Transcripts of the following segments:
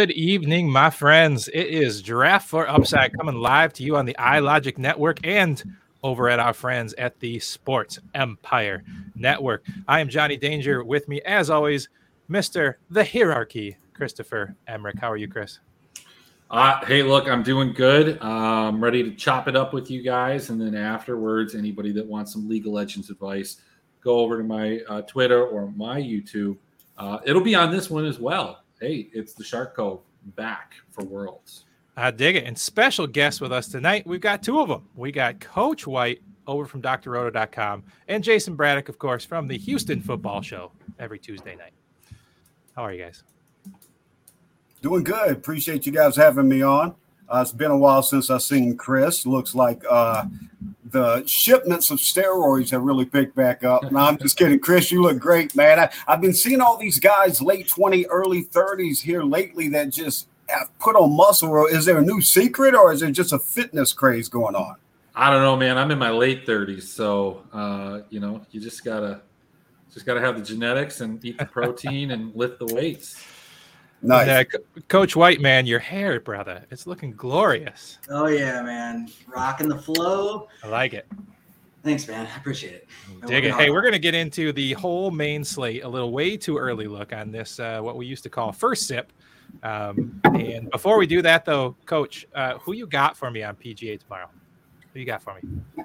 Good evening, my friends. It is Draft for Upside coming live to you on the iLogic Network and over at our friends at the Sports Empire Network. I am Johnny Danger. With me, as always, Mr. The Hierarchy, Christopher Emmerich. How are you, Chris? Uh, hey, look, I'm doing good. I'm um, ready to chop it up with you guys. And then afterwards, anybody that wants some legal legends advice, go over to my uh, Twitter or my YouTube. Uh, it'll be on this one as well hey, it's the Shark Cove back for Worlds. I dig it. And special guests with us tonight, we've got two of them. We got Coach White over from drroto.com and Jayson Braddock, of course, from the Houston Football Show every Tuesday night. How are you guys? Doing good. Appreciate you guys having me on. Uh, it's been a while since I've seen Chris. Looks like uh, the shipments of steroids have really picked back up. No, I'm just kidding. Chris, you look great, man. I, I've been seeing all these guys late 20, early 30s here lately that just have put on muscle. Is there a new secret or is there just a fitness craze going on? I don't know, man. I'm in my late 30s, so uh, you know, you just gotta just gotta have the genetics and eat the protein and lift the weights. Nice. Uh, Coach White, man, your hair, brother, it's looking glorious. Oh yeah, man, rocking the flow. I like it. Thanks, man. I appreciate it. Dig it. Hey, we're gonna get into the whole main slate. A little way too early look on this, uh, what we used to call first sip. Um, and before we do that, though, Coach, uh, who you got for me on PGA tomorrow? Who you got for me?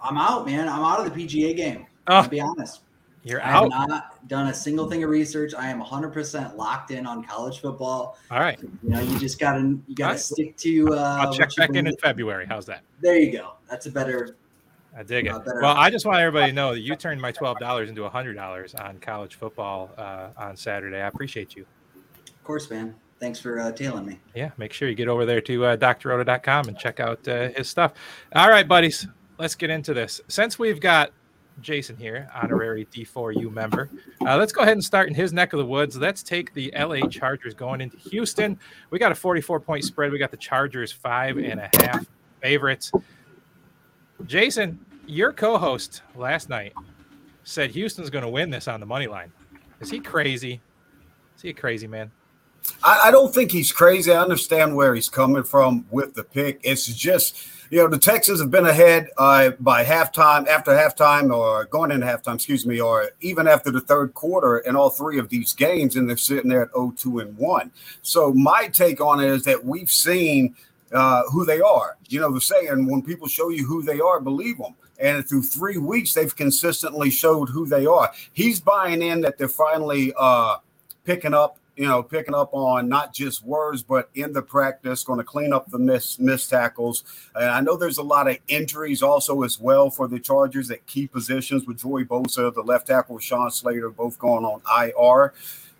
I'm out, man. I'm out of the PGA game. Oh. To be honest. You're I out. have not done a single thing of research. I am 100% locked in on college football. All right. You know, you just got to you got to right. stick to. Uh, I'll check back in in February. How's that? There you go. That's a better. I dig it. Well, option. I just want everybody to know that you turned my twelve dollars into hundred dollars on college football uh, on Saturday. I appreciate you. Of course, man. Thanks for uh, tailing me. Yeah, make sure you get over there to uh, drroto.com and check out uh, his stuff. All right, buddies, let's get into this. Since we've got Jayson here, honorary D4U member. Uh, let's go ahead and start in his neck of the woods. Let's take the LA Chargers going into Houston. We got a 44 point spread. We got the Chargers five and a half favorites. Jayson, your co host last night said Houston's going to win this on the money line. Is he crazy? Is he a crazy man? I, I don't think he's crazy. I understand where he's coming from with the pick. It's just you know, the Texans have been ahead uh, by halftime, after halftime, or going into halftime, excuse me, or even after the third quarter in all three of these games, and they're sitting there at 0-2 and 1. So my take on it is that we've seen uh, who they are. You know, the saying, when people show you who they are, believe them. And through three weeks, they've consistently showed who they are. He's buying in that they're finally uh, picking up you know, picking up on not just words, but in the practice, going to clean up the miss miss tackles. And I know there's a lot of injuries also as well for the Chargers at key positions with Joey Bosa, the left tackle, Sean Slater, both going on IR.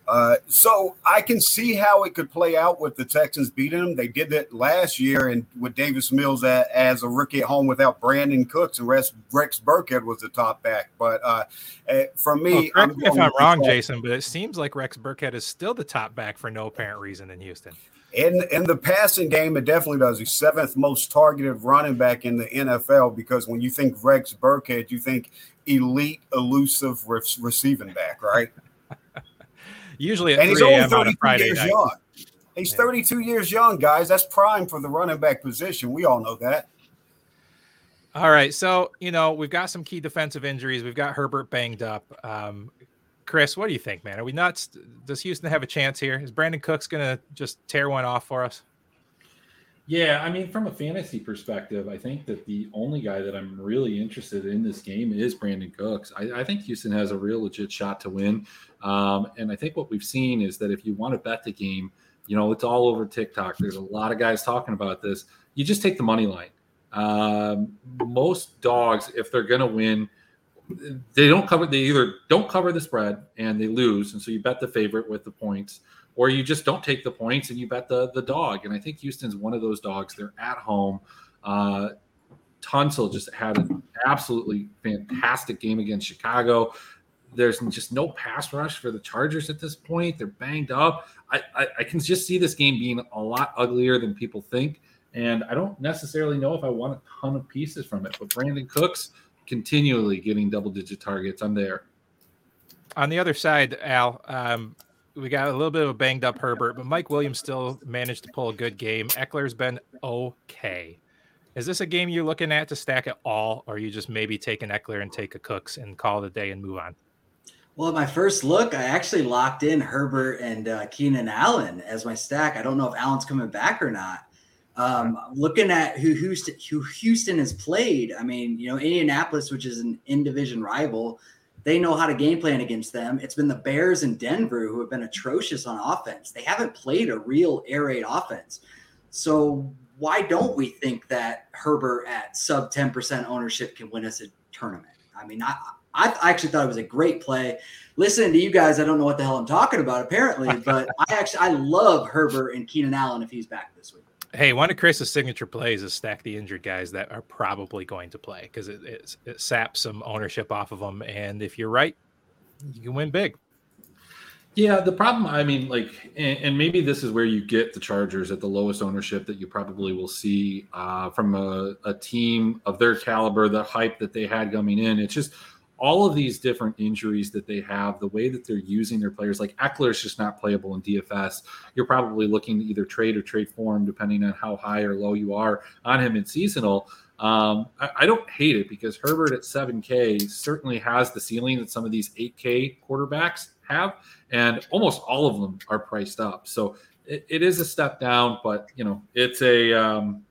Uh, so I can see how it could play out with the Texans beating them. They did that last year, and with Davis Mills as, as a rookie at home without Brandin Cooks and Rex, Rex Burkhead was the top back. But uh, uh, for me, well, I'm if I'm wrong, Jayson, but it seems like Rex Burkhead is still the top back for no apparent reason in Houston. In in the passing game, it definitely does. He's seventh most targeted running back in the NFL because when you think Rex Burkhead, you think elite, elusive re- receiving back, right? Usually, and he's only 32 years night. young. He's yeah. 32 years young, guys. That's prime for the running back position. We all know that. All right, so you know we've got some key defensive injuries. We've got Herbert banged up. Um, Chris, what do you think, man? Are we nuts? Does Houston have a chance here? Is Brandin Cooks going to just tear one off for us? Yeah, I mean, from a fantasy perspective, I think that the only guy that I'm really interested in this game is Brandin Cooks. I, I think Houston has a real legit shot to win. Um, and I think what we've seen is that if you want to bet the game, you know, it's all over TikTok. There's a lot of guys talking about this. You just take the money line. Um, most dogs, if they're going to win, they don't cover. They either don't cover the spread and they lose, and so you bet the favorite with the points, or you just don't take the points and you bet the the dog. And I think Houston's one of those dogs. They're at home. Uh, Tunsil just had an absolutely fantastic game against Chicago. There's just no pass rush for the Chargers at this point. They're banged up. I, I, I, can just see this game being a lot uglier than people think. And I don't necessarily know if I want a ton of pieces from it. But Brandin Cooks continually getting double digit targets. I'm there. On the other side, Al, um, we got a little bit of a banged up Herbert, but Mike Williams still managed to pull a good game. Ekeler's been okay. Is this a game you're looking at to stack at all, or you just maybe take an Ekeler and take a Cooks and call it a day and move on? Well, at my first look, I actually locked in Herbert and uh, Keenan Allen as my stack. I don't know if Allen's coming back or not. Um, looking at who Houston, who Houston has played, I mean, you know, Indianapolis, which is an in division rival, they know how to game plan against them. It's been the Bears and Denver who have been atrocious on offense. They haven't played a real air raid offense. So why don't we think that Herbert at sub 10% ownership can win us a tournament? I mean, I, I actually thought it was a great play. Listening to you guys, I don't know what the hell I'm talking about apparently, but I actually I love Herbert and Keenan Allen if he's back this week. Hey, one of Chris's signature plays is stack the injured guys that are probably going to play because it, it, it saps some ownership off of them. And if you're right, you can win big. Yeah, the problem, I mean, like, and, and, maybe this is where you get the Chargers at the lowest ownership that you probably will see uh, from a, a, team of their caliber, the hype that they had coming in. It's just all of these different injuries that they have, the way that they're using their players. Like Ekeler is just not playable in DFS. You're probably looking to either trade or trade for him, depending on how high or low you are on him in seasonal. Um, I, I, don't hate it because Herbert at 7K certainly has the ceiling that some of these 8K quarterbacks have, and almost all of them are priced up. So it, it is a step down, but you know it's a um,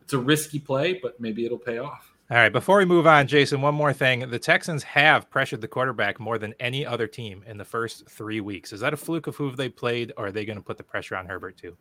it's a risky play, but maybe it'll pay off. All right, before we move on, Jayson, one more thing. The Texans have pressured the quarterback more than any other team in the first three weeks. Is that a fluke of who they played, or are they going to put the pressure on Herbert too?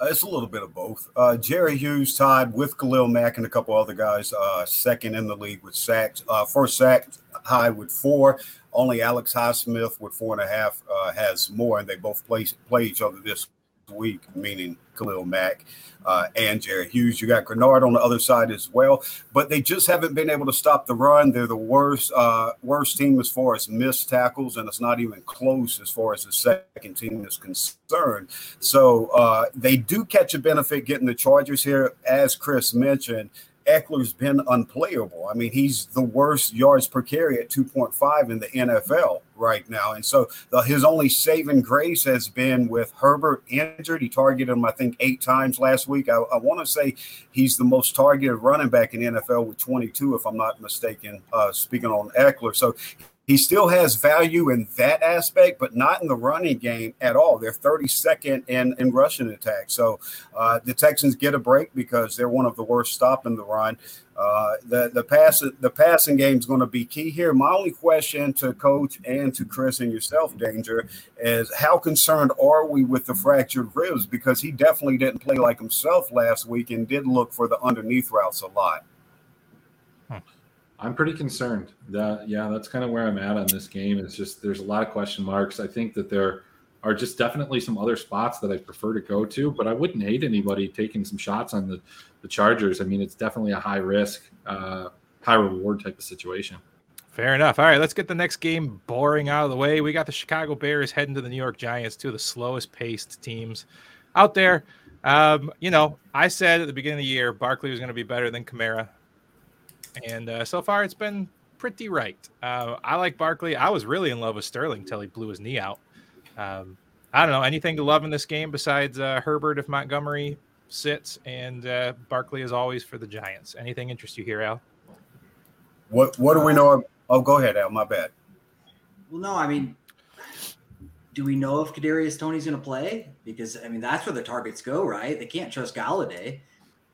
Uh, it's a little bit of both. Uh, Jerry Hughes tied with Khalil Mack and a couple other guys, uh, second in the league with sacks. Uh, first sack high with four. Only Alex Highsmith with four and a half uh, has more, and they both play play each other this week, meaning Khalil Mack uh, and Jerry Hughes. You got Greenard on the other side as well, but they just haven't been able to stop the run. They're the worst uh, worst team as far as missed tackles, and it's not even close as far as the second team is concerned. So uh, they do catch a benefit getting the Chargers here, as Chris mentioned. Ekeler's been unplayable. I mean, he's the worst yards per carry at 2.5 in the NFL right now. And so the, his only saving grace has been with Herbert injured. He targeted him, I think, eight times last week. I, I want to say he's the most targeted running back in NFL with 22, if I'm not mistaken, uh, speaking on Ekeler. So he still has value in that aspect, but not in the running game at all. They're 32nd in, in rushing attack. So uh, the Texans get a break because they're one of the worst stopping the run. Uh, the the pass the passing game is going to be key here. My only question to coach and to Chris and yourself, Danger, is how concerned are we with the fractured ribs? Because he definitely didn't play like himself last week and did look for the underneath routes a lot. I'm pretty concerned. That yeah, that's kind of where I'm at on this game. It's just there's a lot of question marks. I think that there are just definitely some other spots that I prefer to go to, but I wouldn't hate anybody taking some shots on the the Chargers. I mean, it's definitely a high risk, uh, high reward type of situation. Fair enough. All right, let's get the next game boring out of the way. We got the Chicago Bears heading to the New York Giants, two of the slowest paced teams out there. Um, you know, I said at the beginning of the year Barkley was going to be better than Kamara and uh, so far it's been pretty right. Uh, I like Barkley. I was really in love with Sterling until he blew his knee out. Um, I don't know anything to love in this game besides uh, Herbert if Montgomery sits, and uh, Barkley is always for the Giants. Anything interest you here, Al? What What do we know? Of, oh, go ahead, Al. My bad. Well, no, I mean, do we know if Kadarius Toney's going to play? Because I mean, that's where the targets go, right? They can't trust Golladay.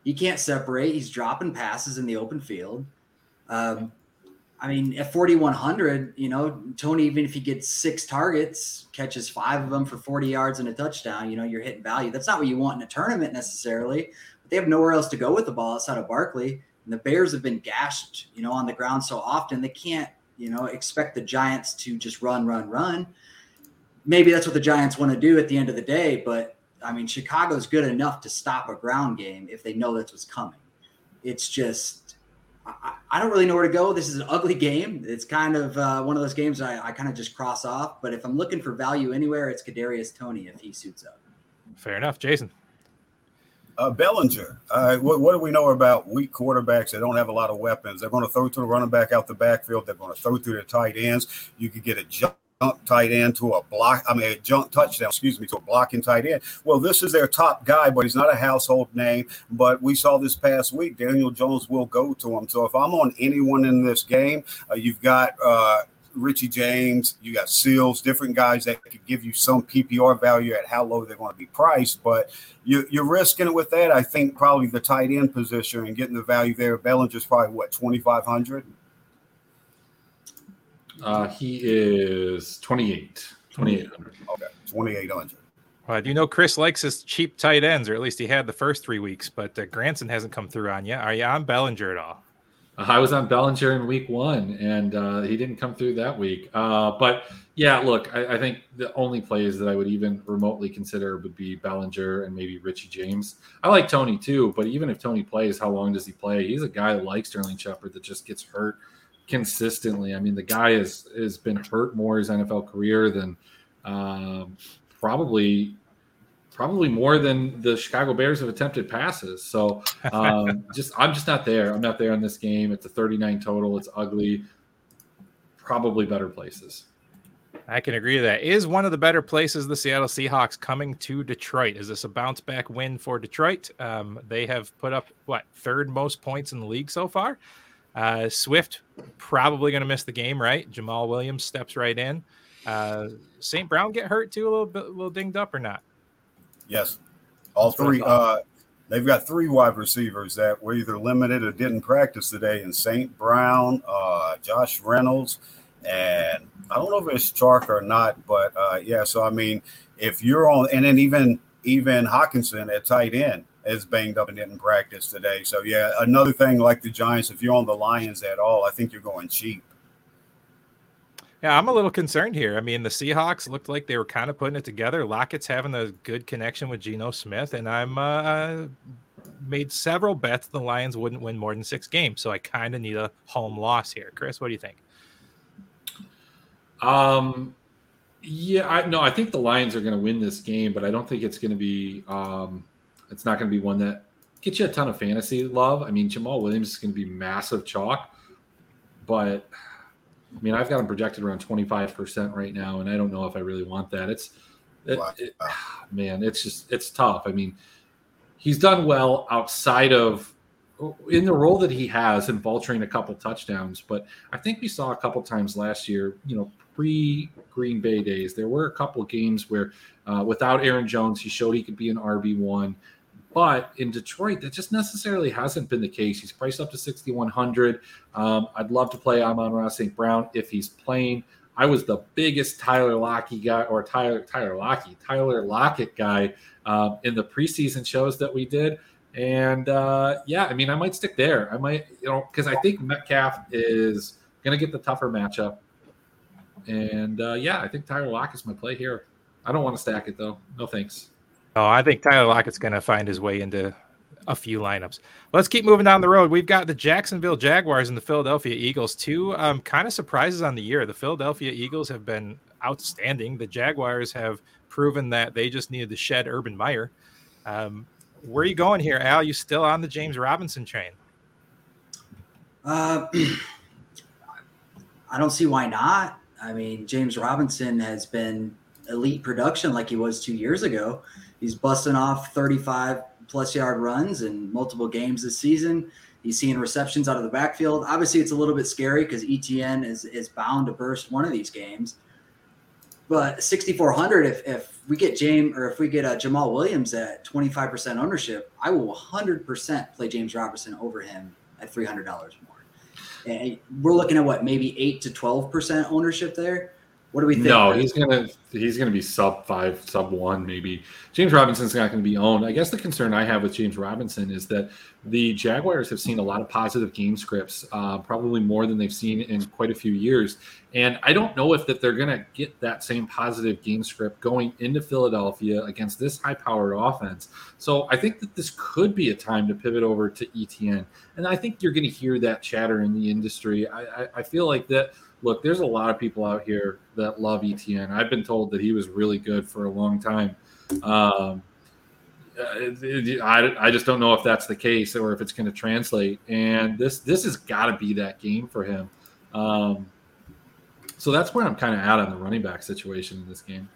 He can't separate. He's dropping passes in the open field. Um, I mean, at 4,100, you know, Tony, even if he gets six targets, catches five of them for 40 yards and a touchdown, you know, you're hitting value. That's not what you want in a tournament necessarily. But they have nowhere else to go with the ball outside of Barkley. And the Bears have been gashed, you know, on the ground so often they can't, you know, expect the Giants to just run, run, run. Maybe that's what the Giants want to do at the end of the day, but I mean, Chicago's good enough to stop a ground game if they know that's what's coming. It's just, I, I don't really know where to go. This is an ugly game. It's kind of uh, one of those games I, I kind of just cross off. But if I'm looking for value anywhere, it's Kadarius Toney if he suits up. Fair enough, Jayson. Uh, Bellinger. Uh, what, what, do we know about weak quarterbacks that don't have a lot of weapons? They're going to throw to the running back out the backfield. They're going to throw through the tight ends. You could get a jump tight end to a block. I mean, a jump touchdown, excuse me, to a blocking tight end. Well, this is their top guy, but he's not a household name. But we saw this past week, Daniel Jones will go to him. So if I'm on anyone in this game, uh, you've got. Uh, Richie James, you got Seals, different guys that could give you some PPR value at how low they're going to be priced. But you, are risking it with that. I think probably the tight end position and getting the value there. Bellinger's probably what, 2,500? Uh, he is 28, 2,800. Okay, 2,800. Well, do you know Chris likes his cheap tight ends, or at least he had the first three weeks, but uh, Granson hasn't come through on yet. Are you on Bellinger at all? I was on Bellinger in week one, and uh, he didn't come through that week. Uh, but yeah, look, I, I, think the only plays that I would even remotely consider would be Bellinger and maybe Richie James. I like Toney too, but even if Toney plays, how long does he play? He's a guy like Sterling Shepard that just gets hurt consistently. I mean, the guy has has been hurt more his NFL career than um, probably probably more than the Chicago Bears have attempted passes. So um, just I'm just not there. I'm not there in this game. It's a 39 total. It's ugly. Probably better places. I can agree with that. Is one of the better places the Seattle Seahawks coming to Detroit? Is this a bounce back win for Detroit? Um, they have put up what third most points in the league so far. Uh, Swift probably going to miss the game, right? Jamaal Williams steps right in. Uh, St. Brown get hurt too, a little bit, a little dinged up or not? Yes, all three. Uh, they've got three wide receivers that were either limited or didn't practice today. And St. Brown, uh, Josh Reynolds, and I don't know if it's Chark or not, but uh, yeah. So I mean, if you're on, and then even even Hockenson at tight end is banged up and didn't practice today. So yeah, another thing like the Giants, if you're on the Lions at all, I think you're going cheap. Yeah, I'm a little concerned here. I mean, the Seahawks looked like they were kind of putting it together. Lockett's having a good connection with Geno Smith, and I'm uh, made several bets the Lions wouldn't win more than six games. So I kind of need a home loss here. Chris, what do you think? Um, yeah, I no, I think the Lions are going to win this game, but I don't think it's going to be. Um, it's not going to be one that gets you a ton of fantasy love. I mean, Jamaal Williams is going to be massive chalk, but I mean, I've got him projected around 25% right now, and I don't know if I really want that. It's, it, it, man, it's just, it's tough. I mean, he's done well outside of in the role that he has in vulturing a couple touchdowns, but I think we saw a couple times last year, you know, pre Green Bay days, there were a couple games where uh, without Aaron Jones, he showed he could be an RB1. But in Detroit, that just necessarily hasn't been the case. He's priced up to 6,100. Um, I'd love to play Amon-Ra St. Brown if he's playing. I was the biggest Tyler Lockett guy, or Tyler Tyler Lockett, Tyler Lockett guy um, in the preseason shows that we did. And uh, yeah, I mean, I might stick there. I might, you know, because I think Metcalf is going to get the tougher matchup. And uh, yeah, I think Tyler Lockett's my play here. I don't want to stack it though. No thanks. Oh, I think Tyler Lockett's going to find his way into a few lineups. Let's keep moving down the road. We've got the Jacksonville Jaguars and the Philadelphia Eagles. Two um, kind of surprises on the year. The Philadelphia Eagles have been outstanding. The Jaguars have proven that they just needed to shed Urban Meyer. Um, where are you going here, Al? You still on the James Robinson train? Uh, I don't see why not. I mean, James Robinson has been elite production like he was two years ago. He's busting off 35 plus yard runs in multiple games this season. He's seeing receptions out of the backfield. Obviously, it's a little bit scary because ETN is is bound to burst one of these games. But 6,400, if, if we get James or if we get uh, Jamaal Williams at 25% ownership, I will 100% play James Robinson over him at $300 more. And we're looking at what, maybe 8 to 12% ownership there. What do we think? No, he's gonna he's gonna be sub five, sub one, maybe. James Robinson's not going to be owned. I guess the concern I have with James Robinson is that the Jaguars have seen a lot of positive game scripts, uh, probably more than they've seen in quite a few years. And I don't know if that they're going to get that same positive game script going into Philadelphia against this high-powered offense. So I think that this could be a time to pivot over to ETN, and I think you're going to hear that chatter in the industry. I, I, I feel like that look, there's a lot of people out here that love ETN. I've been told that he was really good for a long time. Um, I, I just don't know if that's the case or if it's going to translate. And this this has got to be that game for him. Um, so that's where I'm kind of out on the running back situation in this game.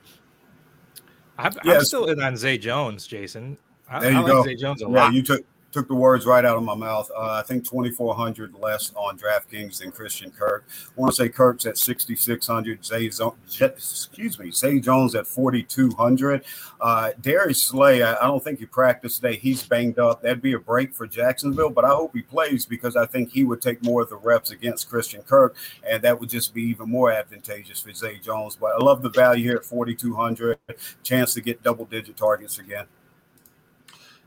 I'm, I'm still in on Zay Jones, Jayson. I, there you I go. Zay Jones a yeah, lot. you took took the words right out of my mouth. Uh, I think 2,400 less on DraftKings than Christian Kirk. I want to say Kirk's at 6,600. Zay, excuse me, Zay Jones at 4,200. Uh, Darius Slay, I, I, don't think he practiced today. He's banged up. That'd be a break for Jacksonville, but I hope he plays because I think he would take more of the reps against Christian Kirk, and that would just be even more advantageous for Zay Jones. But I love the value here at 4,200. Chance to get double digit targets again.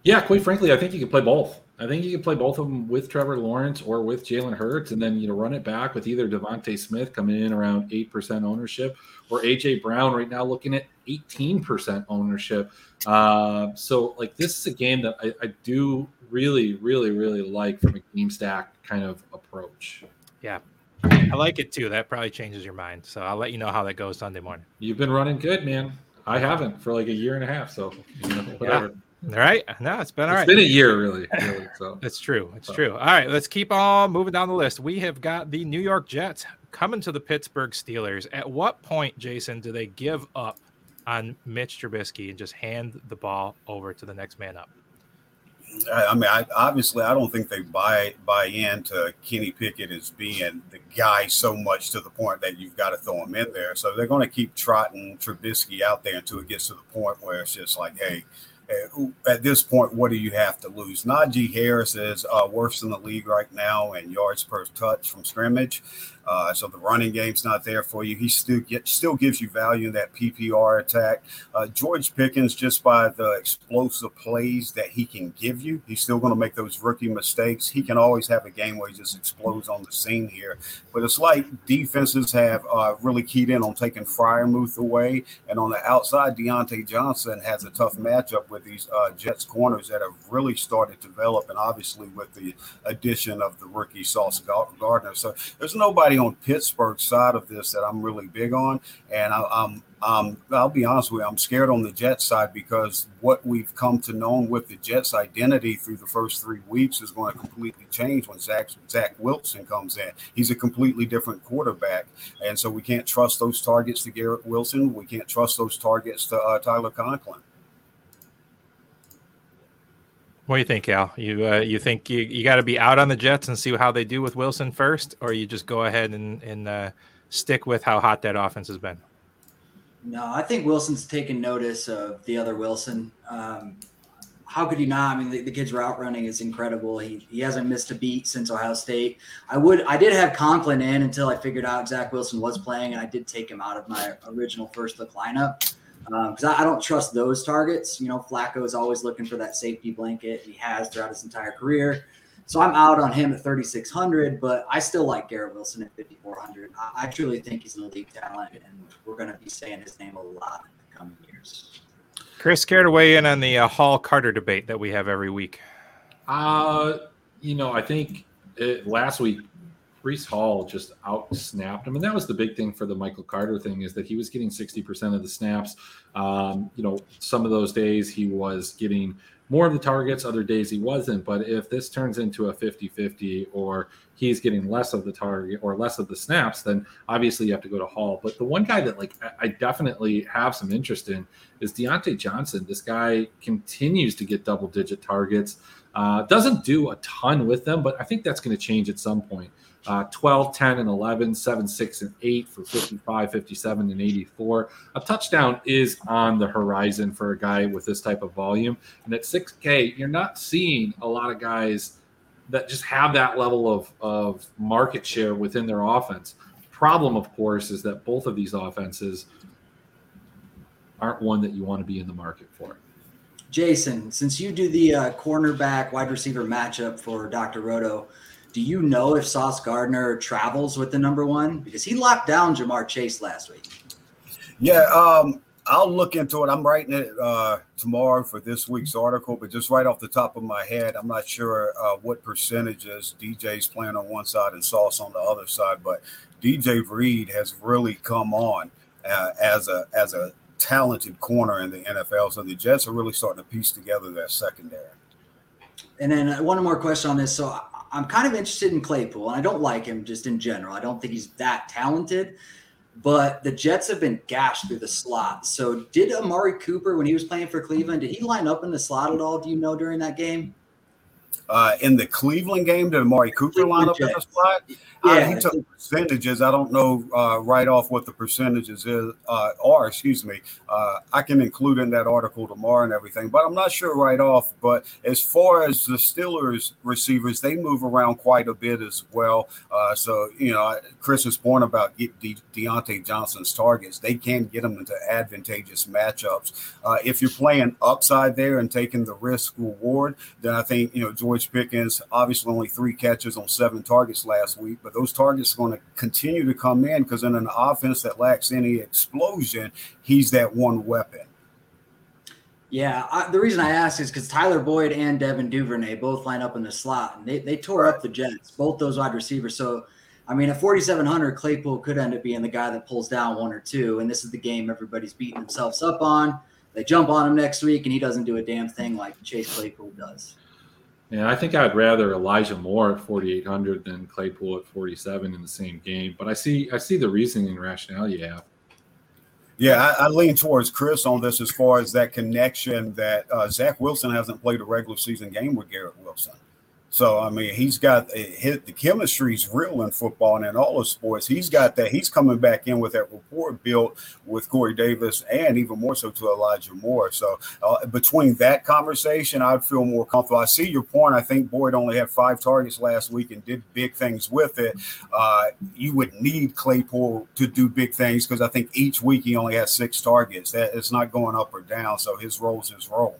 Yeah, quite frankly, I think you could play both. I think you can play both of them with Trevor Lawrence or with Jalen Hurts, and then you know run it back with either DeVonta Smith coming in around eight percent ownership, or AJ Brown right now looking at eighteen percent ownership. Uh, so like this is a game that I, I, do really, really, really like from a game stack kind of approach. Yeah, I like it too. That probably changes your mind. So I'll let you know how that goes Sunday morning. You've been running good, man. I haven't for like a year and a half. So you know, whatever. Yeah. All right. No, it's been all it's right. been a year, really. really so it's true. It's so. true. All right. Let's keep on moving down the list. We have got the New York Jets coming to the Pittsburgh Steelers. At what point, Jayson, do they give up on Mitch Trubisky and just hand the ball over to the next man up? I mean, I, obviously, I don't think they buy buy into Kenny Pickett as being the guy so much to the point that you've got to throw him in there. So they're going to keep trotting Trubisky out there until it gets to the point where it's just like, hey, at this point, what do you have to lose? Najee Harris is uh, worse in the league right now in yards per touch from scrimmage. Uh, so the running game's not there for you. He still get, still gives you value in that PPR attack. Uh, George Pickens, just by the explosive plays that he can give you, he's still going to make those rookie mistakes. He can always have a game where he just explodes on the scene here. But it's like defenses have uh, really keyed in on taking Freiermuth away, and on the outside, Diontae Johnson has a tough matchup with these uh, Jets corners that have really started to develop, and obviously with the addition of the rookie Sauce Gardner. So there's nobody on Pittsburgh side of this that I'm really big on, and I, am um, I'll be honest with you, I'm scared on the Jets side because what we've come to know with the Jets' identity through the first three weeks is going to completely change when Zach Zach Wilson comes in. He's a completely different quarterback, and so we can't trust those targets to Garrett Wilson. We can't trust those targets to uh, Tyler Conklin. What do you think, Cal? You uh, you think you, you got to be out on the Jets and see how they do with Wilson first, or you just go ahead and and uh, stick with how hot that offense has been? No, I think Wilson's taken notice of the other Wilson. Um, how could he not? I mean, the, the, kid's route running is incredible. He, he hasn't missed a beat since Ohio State. I would I did have Conklin in until I figured out Zach Wilson was playing, and I did take him out of my original first look lineup because um, I, I, don't trust those targets. You know, Flacco is always looking for that safety blanket. He has throughout his entire career. So I'm out on him at 3,600, but I still like Garrett Wilson at 5,400. I, I truly think he's an elite talent, and we're going to be saying his name a lot in the coming years. Chris, care to weigh in on the uh, Hall Carter debate that we have every week? Uh, you know, I think it, last week Breece Hall just out snapped him, and that was the big thing for the Michael Carter thing is that he was getting sixty percent of the snaps. Um, you know, some of those days he was getting more of the targets, other days he wasn't. But if this turns into a 50-50 or he's getting less of the target or less of the snaps, then obviously you have to go to Hall. But the one guy that like I definitely have some interest in is Diontae Johnson. This guy continues to get double digit targets. Uh, doesn't do a ton with them, but I think that's going to change at some point uh, 12, 10, and 11, 7, 6, and 8 for 55, 57, and 84. A touchdown is on the horizon for a guy with this type of volume. And at 6K, you're not seeing a lot of guys that just have that level of, of market share within their offense. problem, of course, is that both of these offenses aren't one that you want to be in the market for. Jayson, since you do the uh, cornerback wide receiver matchup for Dr. Roto, do you know if Sauce Gardner travels with the number one? Because he locked down Ja'Marr Chase last week. Yeah, um, I'll look into it. I'm writing it uh, tomorrow for this week's article, but just right off the top of my head, I'm not sure uh, what percentages DJ's playing on one side and Sauce on the other side. But DJ Reed has really come on uh, as a as a talented corner in the NFL. So the Jets are really starting to piece together their secondary. And then uh, one more question on this. So I'm kind of interested in Claypool, and I don't like him just in general. I don't think he's that talented, but the Jets have been gashed through the slot. So did Amari Cooper, when he was playing for Cleveland, did he line up in the slot at all? Do you know during that game? Uh, in the Cleveland game, did Amari Cooper line up in the slot? Uh, he took percentages. I don't know uh, right off what the percentages is uh, are. Excuse me. Uh, I can include in that article tomorrow and everything, but I'm not sure right off. But as far as the Steelers receivers, they move around quite a bit as well. Uh, so you know, Chris's point about get De- Diontae Johnson's targets, they can get them into advantageous matchups. Uh, if you're playing upside there and taking the risk reward, then I think you know George Pickens obviously only three catches on seven targets last week, but those targets are going to continue to come in because in an offense that lacks any explosion, he's that one weapon. Yeah, I, the reason I ask is because Tyler Boyd and Devin Duvernay both line up in the slot, and they, they tore up the Jets, both those wide receivers. So, I mean, at 4,700, Claypool could end up being the guy that pulls down one or two, and this is the game everybody's beating themselves up on. They jump on him next week, and he doesn't do a damn thing like Chase Claypool does. Yeah, I think I'd rather Elijah Moore at 4,800 than Claypool at 47 in the same game. But I see, I see the reasoning and rationale you have. Yeah, I, I, lean towards Chris on this as far as that connection that uh, Zach Wilson hasn't played a regular season game with Garrett Wilson. So I mean, he's got hit the chemistry's real in football and in all of sports. He's got that. He's coming back in with that rapport built with Corey Davis and even more so to Elijah Moore. So uh, between that conversation, I'd feel more comfortable. I see your point. I think Boyd only had five targets last week and did big things with it. Uh, you would need Claypool to do big things because I think each week he only has six targets. That it's not going up or down. So his role's his role.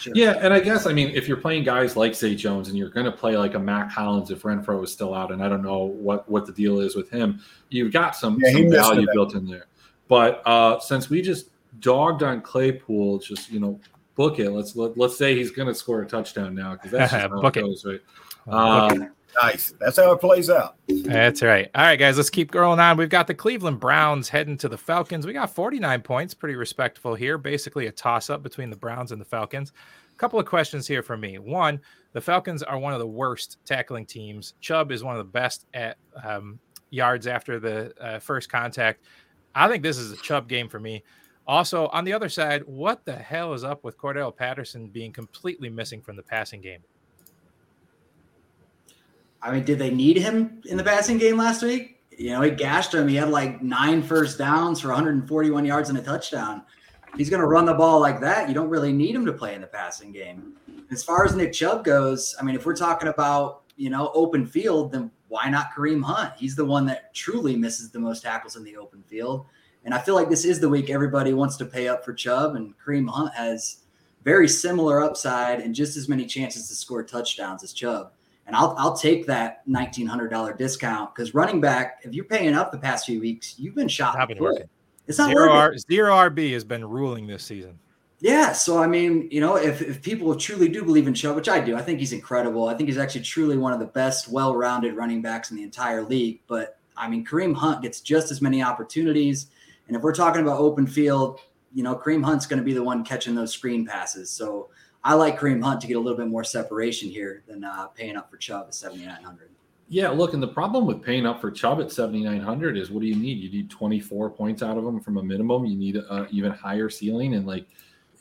Sure. Yeah, and I guess I mean if you're playing guys like Zay Jones and you're going to play like a Mack Hollins if Renfrow is still out, and I don't know what what the deal is with him, you've got some, yeah, some value built in there. But uh, since we just dogged on Claypool, just you know book it. Let's let, let's say he's going to score a touchdown now because that's just how it goes, right? Um, Nice. That's how it plays out. That's right. All right, guys, let's keep going on. We've got the Cleveland Browns heading to the Falcons. We got 49 points, pretty respectful here. Basically, a toss up between the Browns and the Falcons. A couple of questions here for me. One, the Falcons are one of the worst tackling teams. Chubb is one of the best at um, yards after the uh, first contact. I think this is a Chubb game for me. Also, on the other side, what the hell is up with Cordarrelle Patterson being completely missing from the passing game? I mean, did they need him in the passing game last week? You know, he gashed him. He had like nine first downs for 141 yards and a touchdown. He's going to run the ball like that. You don't really need him to play in the passing game. As far as Nick Chubb goes, I mean, if we're talking about, you know, open field, then why not Kareem Hunt? He's the one that truly misses the most tackles in the open field. And I feel like this is the week everybody wants to pay up for Chubb, and Kareem Hunt has very similar upside and just as many chances to score touchdowns as Chubb and I'll I'll take that nineteen hundred dollar discount because running back, if you're paying up the past few weeks, you've been shot. Not been working. It's not zero, R, zero RB has been ruling this season. Yeah, so I mean, you know, if if people truly do believe in Chubb, which I do, I think he's incredible. I think he's actually truly one of the best, well-rounded running backs in the entire league. But I mean, Kareem Hunt gets just as many opportunities, and if we're talking about open field, you know, Kareem Hunt's going to be the one catching those screen passes. So I like Kareem Hunt to get a little bit more separation here than uh, paying up for Chubb at 7,900. Yeah, look, and the problem with paying up for Chubb at 7,900 is what do you need? You need 24 points out of him from a minimum. You need an even higher ceiling, and like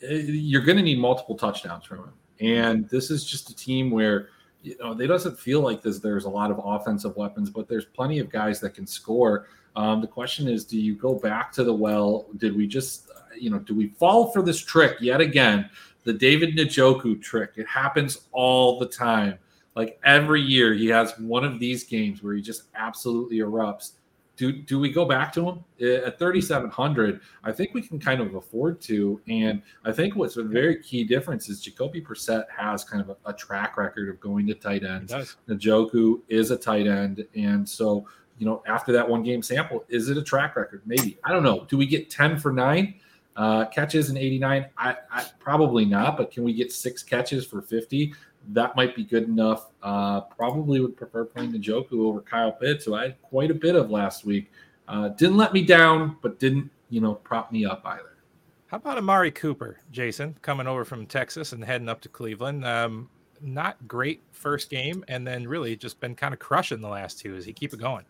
eh, you're going to need multiple touchdowns from him. And this is just a team where you know they doesn't feel like this. There's a lot of offensive weapons, but there's plenty of guys that can score. Um, the question is, do you go back to the well? Did we just, you know, do we fall for this trick yet again the David Njoku trick. It happens all the time. Like every year, he has one of these games where he just absolutely erupts. do do we go back to him? Eh, at 3700 i think we can kind of afford to. And i think what's a very key difference is jacoby Brissett has kind of a, a track record of going to tight ends. Njoku is a tight end. And so you know after that one game sample is it a track record? Maybe. I don't know. Do we get 10 for 9 uh, catches in 89 I, I probably not but can we get six catches for 50 that might be good enough. Uh, probably would prefer playing the Njoku over Kyle Pitts, who I had quite a bit of last week. Uh, didn't let me down, but didn't you know prop me up either. How about Amari Cooper, Jayson, coming over from Texas and heading up to Cleveland? Um, not great first game, and then really just been kind of crushing the last two. As he keep it going?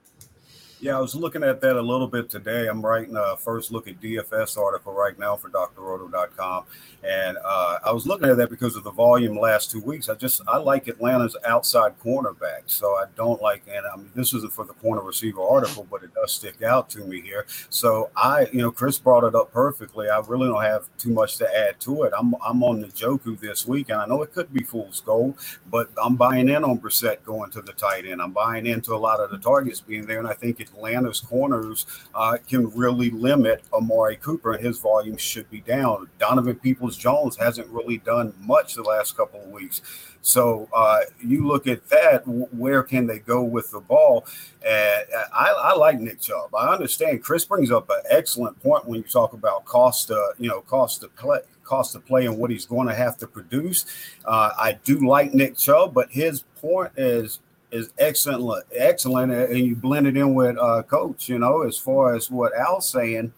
Yeah, I was looking at that a little bit today. I'm writing a first look at DFS article right now for drroto.com. And uh, I was looking at that because of the volume last two weeks. I just, I like Atlanta's outside cornerback. So I don't like, and I mean, this isn't for the corner receiver article, but it does stick out to me here. So I, you know, Chris brought it up perfectly. I really don't have too much to add to it. I'm, I'm on Njoku this week, and I know it could be fool's gold, but I'm buying in on Brissett going to the tight end. I'm buying into a lot of the targets being there. And I think Atlanta's corners uh, can really limit Amari Cooper, and his volume should be down. Donovan Peoples Jones hasn't really done much the last couple of weeks. So uh, you look at that, where can they go with the ball? And I, I, like Nick Chubb. I understand Chris brings up an excellent point when you talk about cost, uh, you know, cost to play, cost of play, and what he's going to have to produce. Uh, I do like Nick Chubb, but his point is is excellent, excellent, and you blend it in with uh, coach. You know, as far as what Al's saying,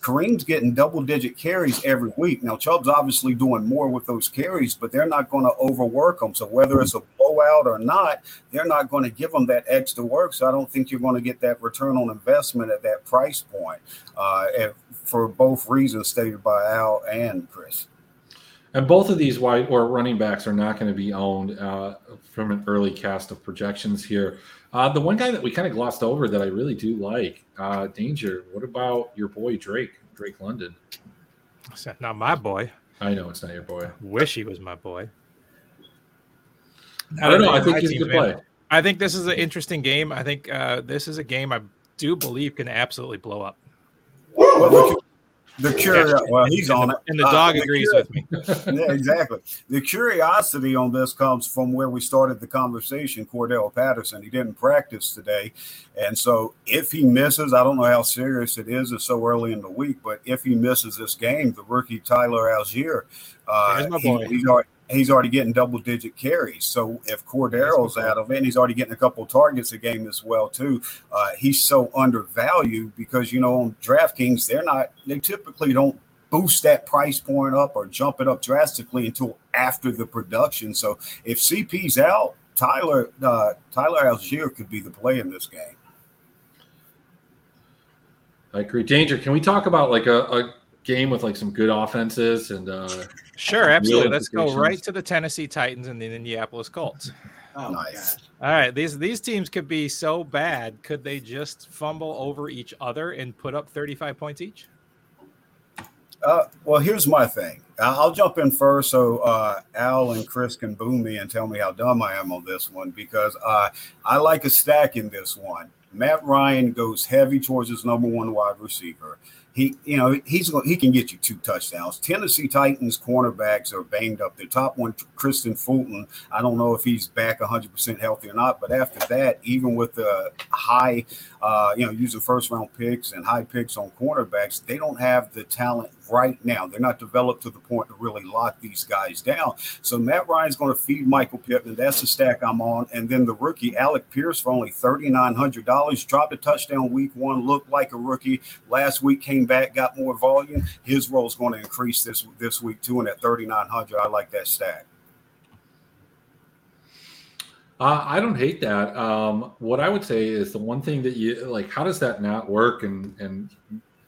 Kareem's getting double digit carries every week. Now Chubb's obviously doing more with those carries, but they're not going to overwork them. So whether it's a blowout or not, they're not going to give them that extra work. So I don't think you're going to get that return on investment at that price point. Uh, for both reasons stated by Al and Chris. And both of these wide or running backs are not going to be owned uh, from an early cast of projections here. Uh, the one guy that we kind of glossed over that I really do like, uh, Danger. What about your boy Drake, Drake London? It's not my boy. I know it's not your boy. Wish he was my boy. I don't know. I think he's a good play. I think this is an interesting game. I think uh, this is a game I do believe can absolutely blow up. Well, the curiosity, well, he's on it, and the dog uh, agrees the with me. yeah, exactly. The curiosity on this comes from where we started the conversation. Cordarrelle Patterson, he didn't practice today, and so if he misses, I don't know how serious it is. It's so early in the week, but if he misses this game, the rookie Tyler Allgeier, uh, he, he's already he's already getting double digit carries. So if Cordarrelle's out of it, and he's already getting a couple of targets a game as well too. Uh, he's so undervalued because you know on DraftKings they're not they typically don't boost that price point up or jump it up drastically until after the production. So if CP's out, Tyler uh, Tyler Allgeier could be the play in this game. I agree. Danger. Can we talk about like a, a game with like some good offenses and uh sure absolutely. let's go right to the tennessee titans and the indianapolis colts. Oh nice. all right these these teams could be so bad could they just fumble over each other and put up 35 points each? Uh, well here's my thing. I'll jump in first so uh, al and chris can boom me and tell me how dumb i am on this one because uh, i like a stack in this one. Matt ryan goes heavy towards his number one wide receiver he, you know, he's he can get you two touchdowns. Tennessee Titans cornerbacks are banged up. Their top one, Kristian Fulton, I don't know if he's back 100% healthy or not. But after that, even with the high, uh, you know, using first round picks and high picks on cornerbacks, they don't have the talent right now. They're not developed to the point to really lock these guys down. So Matt Ryan's going to feed Michael Pittman. That's the stack I'm on. And then the rookie Alec Pierce for only $3,900 dropped a touchdown week one, looked like a rookie. Last week came back, got more volume. His role is going to increase this this week too. And at 3,900, I like that stack. Uh, I don't hate that. Um, what I would say is the one thing that you like. How does that not work? And and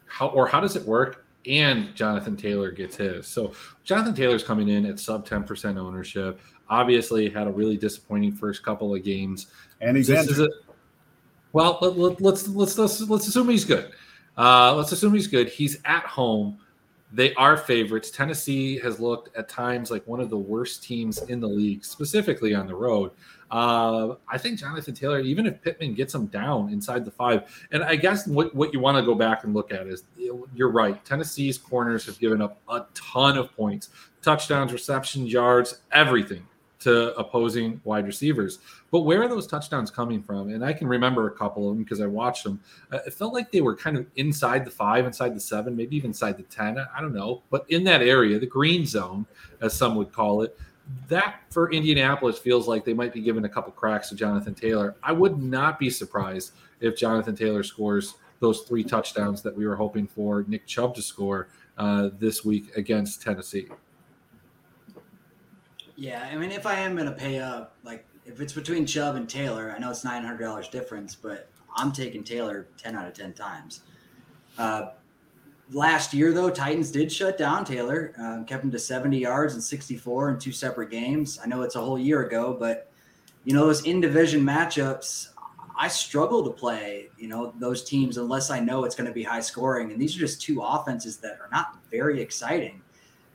how or how does it work and Jonathan Taylor gets his. So Jonathan Taylor's coming in at sub 10% ownership. Obviously, had a really disappointing first couple of games. And he's this a, well, let, let, let's let's let's let's assume he's good. Uh, let's assume he's good. He's at home. They are favorites. Tennessee has looked at times like one of the worst teams in the league, specifically on the road. Uh, I think Jonathan Taylor, even if Pittman gets him down inside the five, and I guess what, what you want to go back and look at is you're right. Tennessee's corners have given up a ton of points, touchdowns, receptions, yards, everything to opposing wide receivers. But where are those touchdowns coming from? And I can remember a couple of them because I watched them. Uh, it felt like they were kind of inside the five, inside the seven, maybe even inside the 10. I don't know. But in that area, the green zone, as some would call it, that for Indianapolis feels like they might be giving a couple cracks to Jonathan Taylor. I would not be surprised if Jonathan Taylor scores those three touchdowns that we were hoping for Nick Chubb to score uh, this week against Tennessee. Yeah, I mean, if I am going to pay up, like if it's between Chubb and Taylor, I know it's nine hundred dollars difference, but I'm taking Taylor ten out of ten times. Uh, last year, though, Titans did shut down Taylor, uh, kept him to seventy yards and sixty four in two separate games. I know it's a whole year ago, but you know those in division matchups. I struggle to play, you know, those teams unless I know it's going to be high scoring. And these are just two offenses that are not very exciting.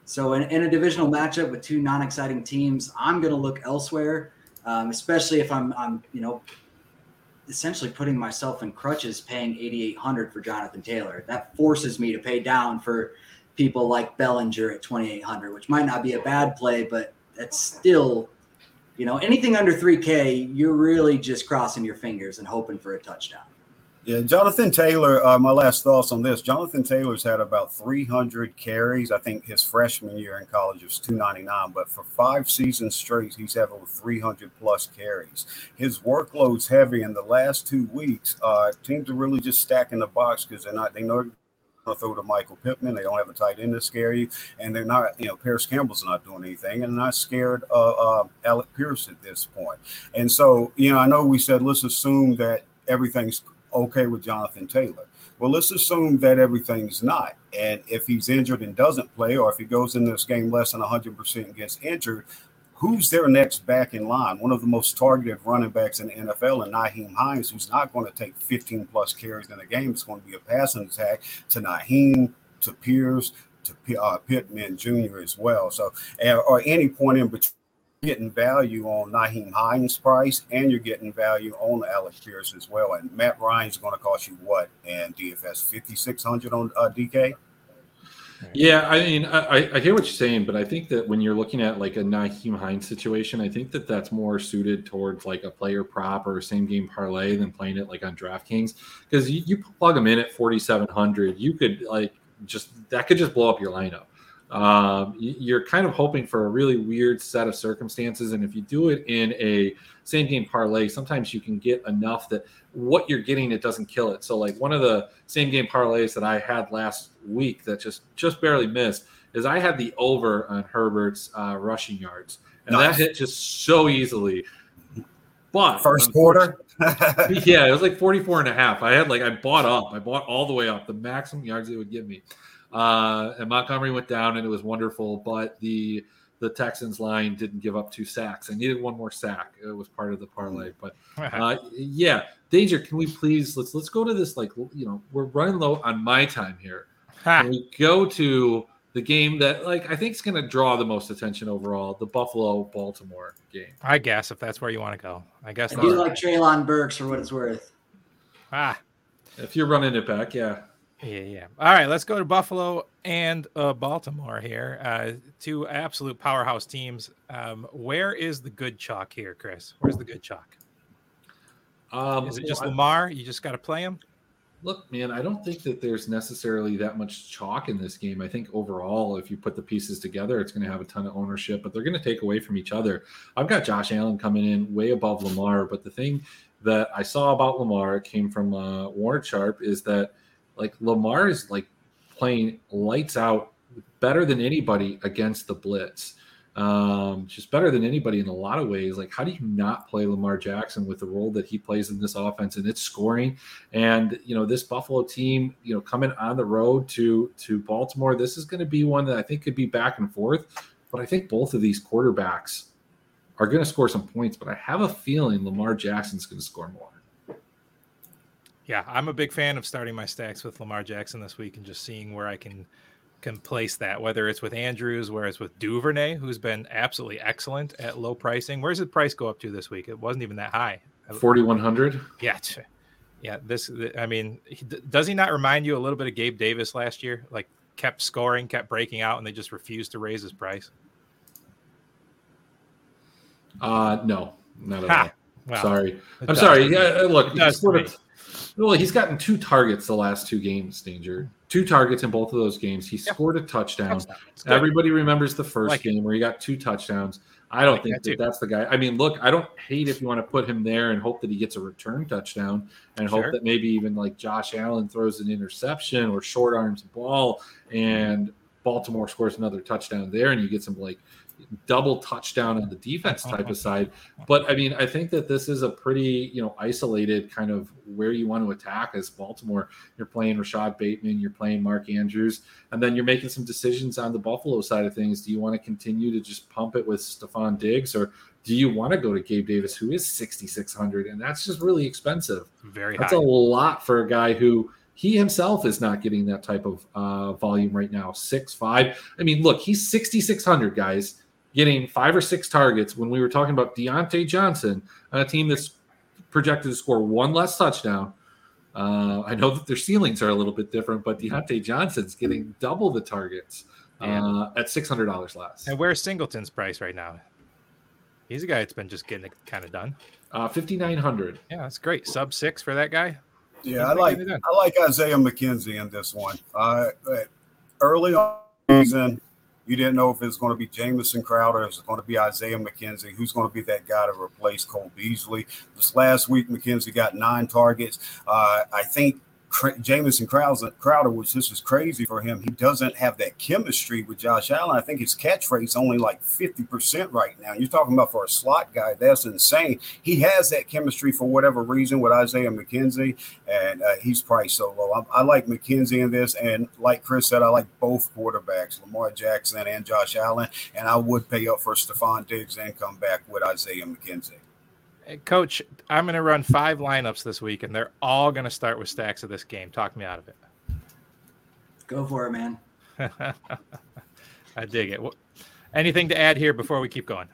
So in, in a divisional matchup with two non-exciting teams, I'm going to look elsewhere, um, especially if I'm, I'm, you know, essentially putting myself in crutches, paying 8,800 for Jonathan Taylor. That forces me to pay down for people like Bellinger at 2,800, which might not be a bad play, but that's still, you know, anything under 3K, you're really just crossing your fingers and hoping for a touchdown. Yeah, Jonathan Taylor. Uh, my last thoughts on this: Jonathan Taylor's had about 300 carries. I think his freshman year in college was 299, but for five seasons straight, he's had over 300 plus carries. His workload's heavy. In the last two weeks, uh, teams are really just stacking the box because they're not. They know to throw to Michael Pittman. They don't have a tight end to scare you, and they're not. You know, Parris Campbell's not doing anything, and not scared of uh, Alec Pierce at this point. And so, you know, I know we said let's assume that everything's okay with Jonathan Taylor. Well, let's assume that everything's not. And if he's injured and doesn't play, or if he goes in this game less than 100% and gets injured, who's their next back in line? One of the most targeted running backs in the NFL, and Nyheim Hines, who's not going to take 15 plus carries in a game. It's going to be a passing attack to Nyheim, to Pierce, to uh, Pittman Jr. as well. So, or any point in between getting value on Nyheim Hines' price, and you're getting value on Alex Pierce as well. And Matt Ryan's going to cost you what? And DFS fifty six hundred on uh, DK. Yeah, I mean, I, I hear what you're saying, but I think that when you're looking at like a Nyheim Hines situation, I think that that's more suited towards like a player prop or same game parlay than playing it like on DraftKings because you, you plug them in at 4,700, you could like just that could just blow up your lineup. Um, you're kind of hoping for a really weird set of circumstances. And if you do it in a same game parlay, sometimes you can get enough that what you're getting, it doesn't kill it. So like one of the same game parlays that I had last week that just, just barely missed is I had the over on Herbert's uh, rushing yards and nice. that hit just so easily. But first quarter, yeah, it was like 44 and a half. I had like, I bought up, I bought all the way up the maximum yards they would give me. Uh, and Montgomery went down, and it was wonderful. But the the Texans line didn't give up two sacks. I needed one more sack. It was part of the parlay. But uh, yeah, danger. Can we please let's let's go to this? Like you know, we're running low on my time here. Can we go to the game that like I think is going to draw the most attention overall, the Buffalo Baltimore game. I guess if that's where you want to go, I guess. I do like Treylon Burks for what it's worth. Ah, if you're running it back, yeah. Yeah, yeah. All right, let's go to Buffalo and uh, Baltimore here. Uh, two absolute powerhouse teams. Um, where is the good chalk here, Chris? Where's the good chalk? Um, is it just well, Lamar? You just got to play him. Look, man, I don't think that there's necessarily that much chalk in this game. I think overall, if you put the pieces together, it's going to have a ton of ownership, but they're going to take away from each other. I've got Josh Allen coming in way above Lamar, but the thing that I saw about Lamar came from uh, Warren Sharp is that like Lamar is like playing lights out better than anybody against the blitz. Um, just better than anybody in a lot of ways. Like, how do you not play Lamar Jackson with the role that he plays in this offense and it's scoring? And you know, this Buffalo team, you know, coming on the road to to Baltimore, this is going to be one that I think could be back and forth. But I think both of these quarterbacks are going to score some points. But I have a feeling Lamar Jackson's going to score more. Yeah, I'm a big fan of starting my stacks with Lamar Jackson this week and just seeing where I can can place that, whether it's with Andrews, where it's with Duvernay, who's been absolutely excellent at low pricing. Where's the price go up to this week? It wasn't even that high. Forty one hundred. Yeah, yeah. This, I mean, does he not remind you a little bit of Gabe Davis last year? Like kept scoring, kept breaking out, and they just refused to raise his price. Uh, no, not at ha. all. Well, sorry, I'm sorry. Yeah, look, well, he's gotten two targets the last two games, Danger. Two targets in both of those games. He yep. scored a touchdown. Everybody remembers the first like game it. where he got two touchdowns. I don't like think that, that that's the guy. I mean, look, I don't hate if you want to put him there and hope that he gets a return touchdown and sure. hope that maybe even like Josh Allen throws an interception or short arms ball and Baltimore scores another touchdown there and you get some like double touchdown on the defense uh-huh. type of side. But I mean, I think that this is a pretty, you know, isolated kind of where you want to attack as Baltimore. You're playing Rashod Bateman, you're playing Mark Andrews, and then you're making some decisions on the Buffalo side of things. Do you want to continue to just pump it with Stefon Diggs or do you want to go to Gabe Davis, who is 6,600? And that's just really expensive. Very That's high. a lot for a guy who he himself is not getting that type of uh, volume right now. Six five. I mean, look, he's 6,600 guys getting five or six targets when we were talking about Diontae Johnson on a team that's projected to score one less touchdown. Uh, I know that their ceilings are a little bit different, but Diontae Johnson's getting double the targets uh, at six hundred dollars less. And where's Singleton's price right now? He's a guy that's been just getting it kind of done. Uh, Fifty nine hundred. Yeah, that's great. Sub six for that guy. Yeah, I like I like Isaiah McKenzie in this one. Uh, early on season, you didn't know if it was going to be Jamison Crowder, it's going to be Isaiah McKenzie, who's going to be that guy to replace Cole Beasley. This last week, McKenzie got nine targets. Uh, I think Jamison Crowder, which this is crazy for him. He doesn't have that chemistry with Josh Allen. I think his catch rate's only like 50% right now. You're talking about for a slot guy, that's insane. He has that chemistry for whatever reason with Isaiah McKenzie, and uh, he's priced so low. I, I, like McKenzie in this, and like Chris said, I like both quarterbacks, Lamar Jackson and Josh Allen, and I would pay up for Stefon Diggs and come back with Isaiah McKenzie. Coach, I'm going to run five lineups this week, and they're all going to start with stacks of this game. Talk me out of it. Go for it, man. I dig it. Anything to add here before we keep going?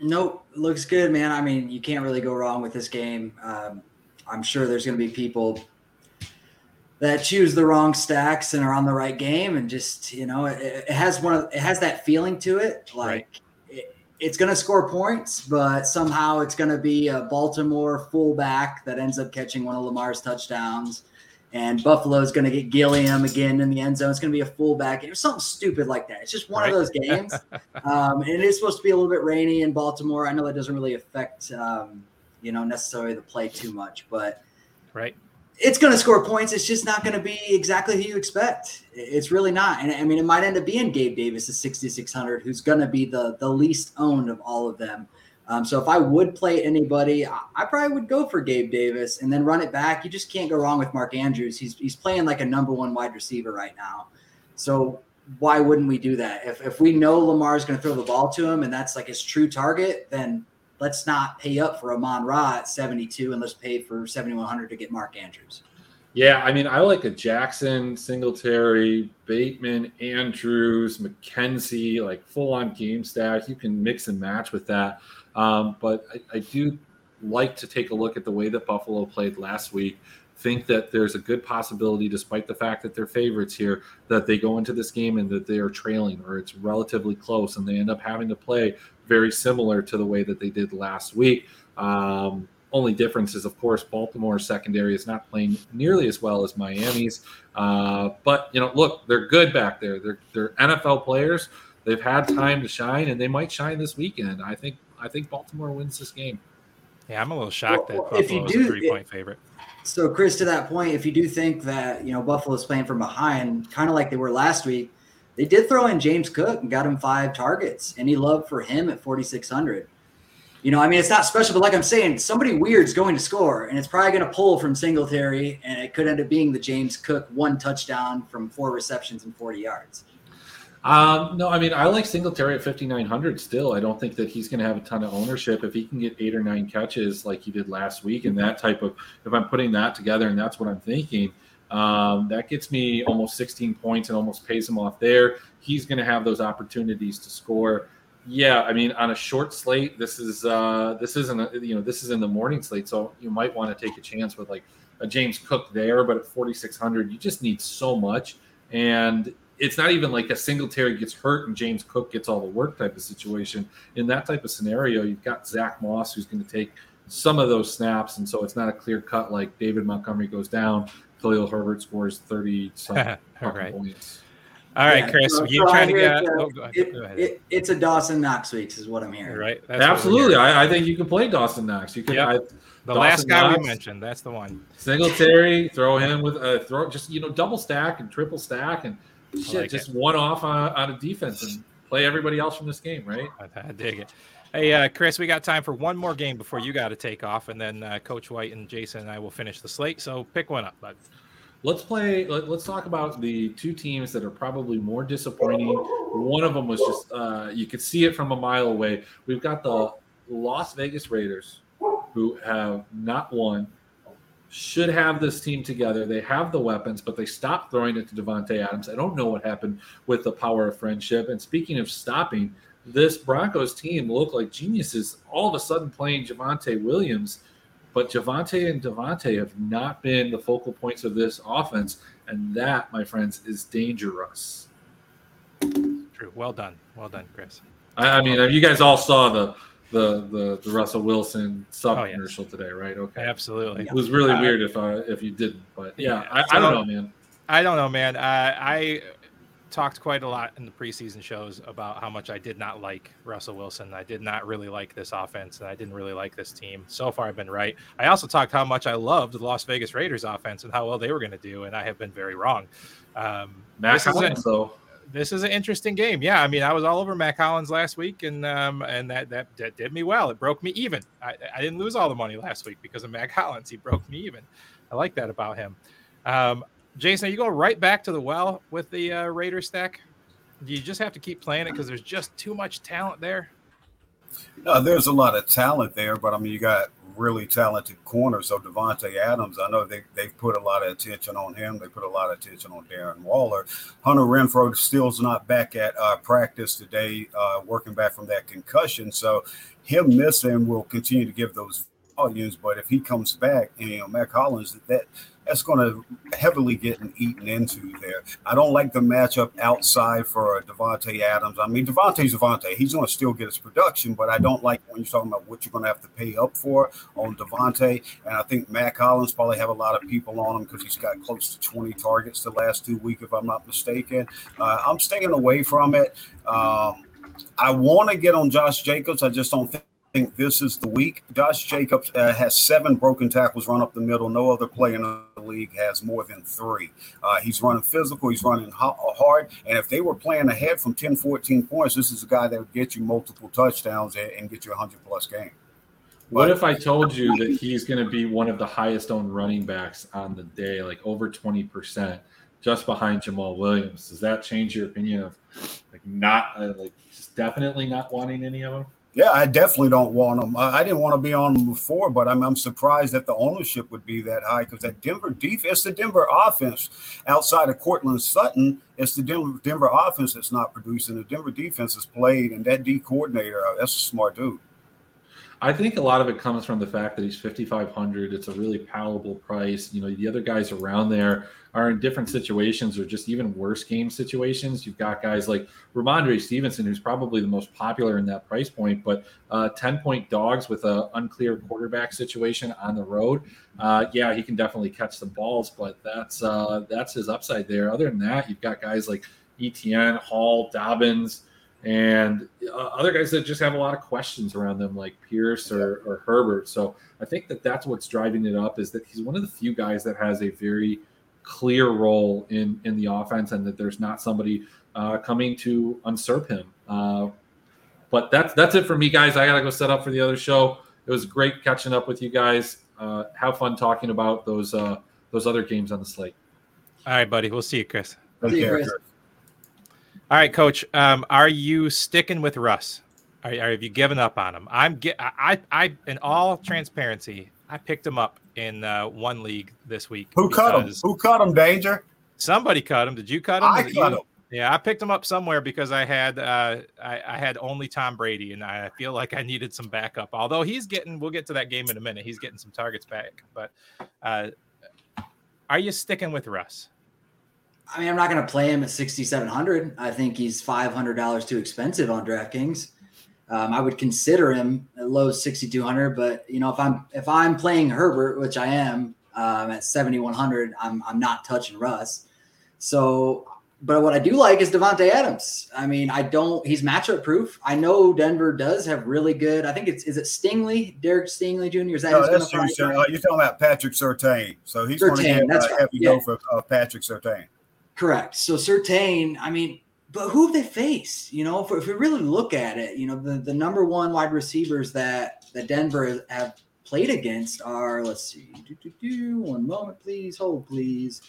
Nope, looks good, man. I mean, you can't really go wrong with this game. Um, I'm sure there's going to be people that choose the wrong stacks and are on the right game, and just you know, it, it has one of it has that feeling to it, like. Right it's going to score points, but somehow it's going to be a Baltimore fullback that ends up catching one of Lamar's touchdowns. And Buffalo is going to get Gilliam again in the end zone. It's going to be a fullback. It was something stupid like that. It's just one right. of those games. um, and it is supposed to be a little bit rainy in Baltimore. I know that doesn't really affect, um, you know, necessarily the play too much, but right it's going to score points. It's just not going to be exactly who you expect. It's really not. And I mean, it might end up being Gabe Davis at 6,600, who's going to be the, the least owned of all of them. Um, so if I would play anybody, I probably would go for Gabe Davis and then run it back. You just can't go wrong with Mark Andrews. He's, he's playing like a number one wide receiver right now. So why wouldn't we do that? If, if we know Lamar is going to throw the ball to him and that's like his true target, then let's not pay up for Amon Ra at 72 and let's pay for 7,100 to get Mark Andrews. Yeah, I mean, I like a Jackson, Singletary, Bateman, Andrews, McKenzie, like full on game stack. You can mix and match with that. Um, but I, I do like to take a look at the way that Buffalo played last week think that there's a good possibility, despite the fact that they're favorites here, that they go into this game and that they are trailing or it's relatively close and they end up having to play very similar to the way that they did last week. Um, only difference is, of course, Baltimore's secondary is not playing nearly as well as Miami's. Uh, but you know, look, they're good back there. They're they're NFL players. They've had time to shine, and they might shine this weekend. I think I think Baltimore wins this game. Yeah, I'm a little shocked well, that Buffalo is a three point favorite. So, Chris, to that point, if you do think that you know Buffalo's playing from behind, kind of like they were last week, they did throw in James Cook and got him five targets. Any love for him at 4,600? You know, I mean, it's not special, but like I'm saying, somebody weird's going to score, and it's probably going to pull from Singletary, and it could end up being the James Cook one touchdown from four receptions and 40 yards. Um, no, I mean, I like Singletary at 5,900 still. I don't think that he's going to have a ton of ownership. If he can get eight or nine catches like he did last week and that type of, if I'm putting that together and that's what I'm thinking, Um, that gets me almost 16 points and almost pays him off there. He's going to have those opportunities to score. Yeah, I mean, on a short slate, this is uh, this isn't a, you know this is in the morning slate, so you might want to take a chance with like a James Cook there, but at 4600, you just need so much, and it's not even like a Singletary gets hurt and James Cook gets all the work type of situation. In that type of scenario, you've got Zach Moss who's going to take some of those snaps, and so it's not a clear cut like David Montgomery goes down, Khalil Herbert scores 30 some points. All right, yeah, Chris, so, you so trying to get? Oh, go ahead, it, go ahead. It, it's a Dawson Knox week, is what I'm hearing. Right, That's absolutely. I, I, think you can play Dawson Knox. You can. Yep. I, the Dawson last guy Knox, we mentioned, that's the one. Singletary, throw him with a uh, throw, just you know, double stack and triple stack and shit, like just it. one off on, on a defense and play everybody else from this game, right? I, I dig it. Hey, uh, Chris, we got time for one more game before you got to take off, and then uh, Coach White and Jayson and I will finish the slate. So pick one up, bud. Let's play. Let, us talk about the two teams that are probably more disappointing. One of them was just uh, you could see it from a mile away. We've got the Las Vegas Raiders, who have not won, should have this team together. They have the weapons, but they stopped throwing it to Davante Adams. I don't know what happened with the power of friendship. And speaking of stopping, this Broncos team looked like geniuses all of a sudden playing Javonte Williams but Javonte and Davante have not been the focal points of this offense, and that, my friends, is dangerous. True. Well done. Well done, Chris. I, I mean, you guys all saw the the the, the Russell Wilson sub oh, commercial today, right? Okay, absolutely. It was really uh, weird if I if you didn't, but yeah, yeah I, I, don't know, man. I don't know, man. Uh, I talked quite a lot in the preseason shows about how much I did not like Russell Wilson. I did not really like this offense, and I didn't really like this team. So far, I've been right. I also talked how much I loved the Las Vegas Raiders offense and how well they were going to do, and I have been very wrong. Um, Hollins, though. This is an interesting game. Yeah, I mean, I was all over Mack Hollins last week, and um, and that, that, that did me well. It broke me even. I, I didn't lose all the money last week because of Mack Hollins. He broke me even. I like that about him. Um, Jayson, you go right back to the well with the uh, Raider stack? Do you just have to keep playing it because there's just too much talent there? No, there's a lot of talent there, but I mean, you got really talented corners. So Davante Adams, I know they they've put a lot of attention on him. They put a lot of attention on Darren Waller. Hunter Renfrow still's not back at uh, practice today, uh, working back from that concussion. So him missing will continue to give those volumes. But if he comes back, and you know, Mack Hollins, that that's going to heavily get eaten into there. I don't like the matchup outside for Davante Adams. I mean, Davante's Davante. He's going to still get his production, but I don't like when you're talking about what you're going to have to pay up for on Davante. And I think Mack Hollins probably have a lot of people on him because he's got close to 20 targets the last two weeks, if I'm not mistaken. Uh, I'm staying away from it. Um, I want to get on Josh Jacobs. I just don't think think this is the week. Josh Jacobs uh, has seven broken tackles run up the middle. No other player in the league has more than three. Uh, he's running physical, he's running hard. And if they were playing ahead from 10, 14 points, this is a guy that would get you multiple touchdowns and, and get you a 100 plus game. What but, if I told you that he's going to be one of the highest owned running backs on the day, like over 20%, just behind Jamaal Williams? Does that change your opinion of like not, uh, like, definitely not wanting any of them? Yeah, I definitely don't want them. I, didn't want to be on them before, but I'm, I'm surprised that the ownership would be that high because that Denver defense, the Denver offense outside of Courtland Sutton, it's the Denver, Denver offense that's not producing. The Denver defense is played, and that D coordinator, that's a smart dude. I think a lot of it comes from the fact that he's 5,500. It's a really palatable price. You know, the other guys around there are in different situations or just even worse game situations. You've got guys like Rhamondre Stevenson, who's probably the most popular in that price point, but uh, 10 point dogs with an unclear quarterback situation on the road. Uh, yeah, he can definitely catch some balls, but that's uh, that's his upside there. Other than that, you've got guys like ETN, Hall, Dobbins and uh, other guys that just have a lot of questions around them, like Pierce or, or, Herbert. So I think that that's what's driving it up is that he's one of the few guys that has a very clear role in in the offense, and that there's not somebody uh, coming to usurp him. Uh, but that's that's it for me, guys. I gotta go set up for the other show. It was great catching up with you guys. Uh, have fun talking about those uh, those other games on the slate. All right, buddy. We'll see you, Chris. See you, Chris. All right, Coach. Um, are you sticking with Russ? Are, are have you given up on him? I'm get I I in all transparency, I picked him up in uh, one league this week. Who cut him? Who cut him? Danger. Somebody cut him. Did you cut him? I cut him. Yeah, I picked him up somewhere because I had uh, I, I, had only Tom Brady, and I feel like I needed some backup. Although he's getting, we'll get to that game in a minute. He's getting some targets back. But uh, are you sticking with Russ? I mean, I'm not going to play him at 6,700. I think he's $500 too expensive on DraftKings. Um, I would consider him at low 6,200, but you know, if I'm if I'm playing Herbert, which I am um, at 7,100, I'm I'm not touching Russ. So but what I do like is Davante Adams. I mean, I don't. He's matchup proof. I know Denver does have really good. I think it's is it Stingley, Derek Stingley Jr. Is that? No, that's true. Sir. Uh, you're talking about Patrick Surtain. So he's going to get that's uh, right. heavy yeah. for uh, Patrick Surtain. Correct. So Surtain. I mean, but who have they faced? You know, if, if we really look at it, you know, the the number one wide receivers that that Denver have played against are. Let's see. Do, do, do, one moment, please. Hold, please.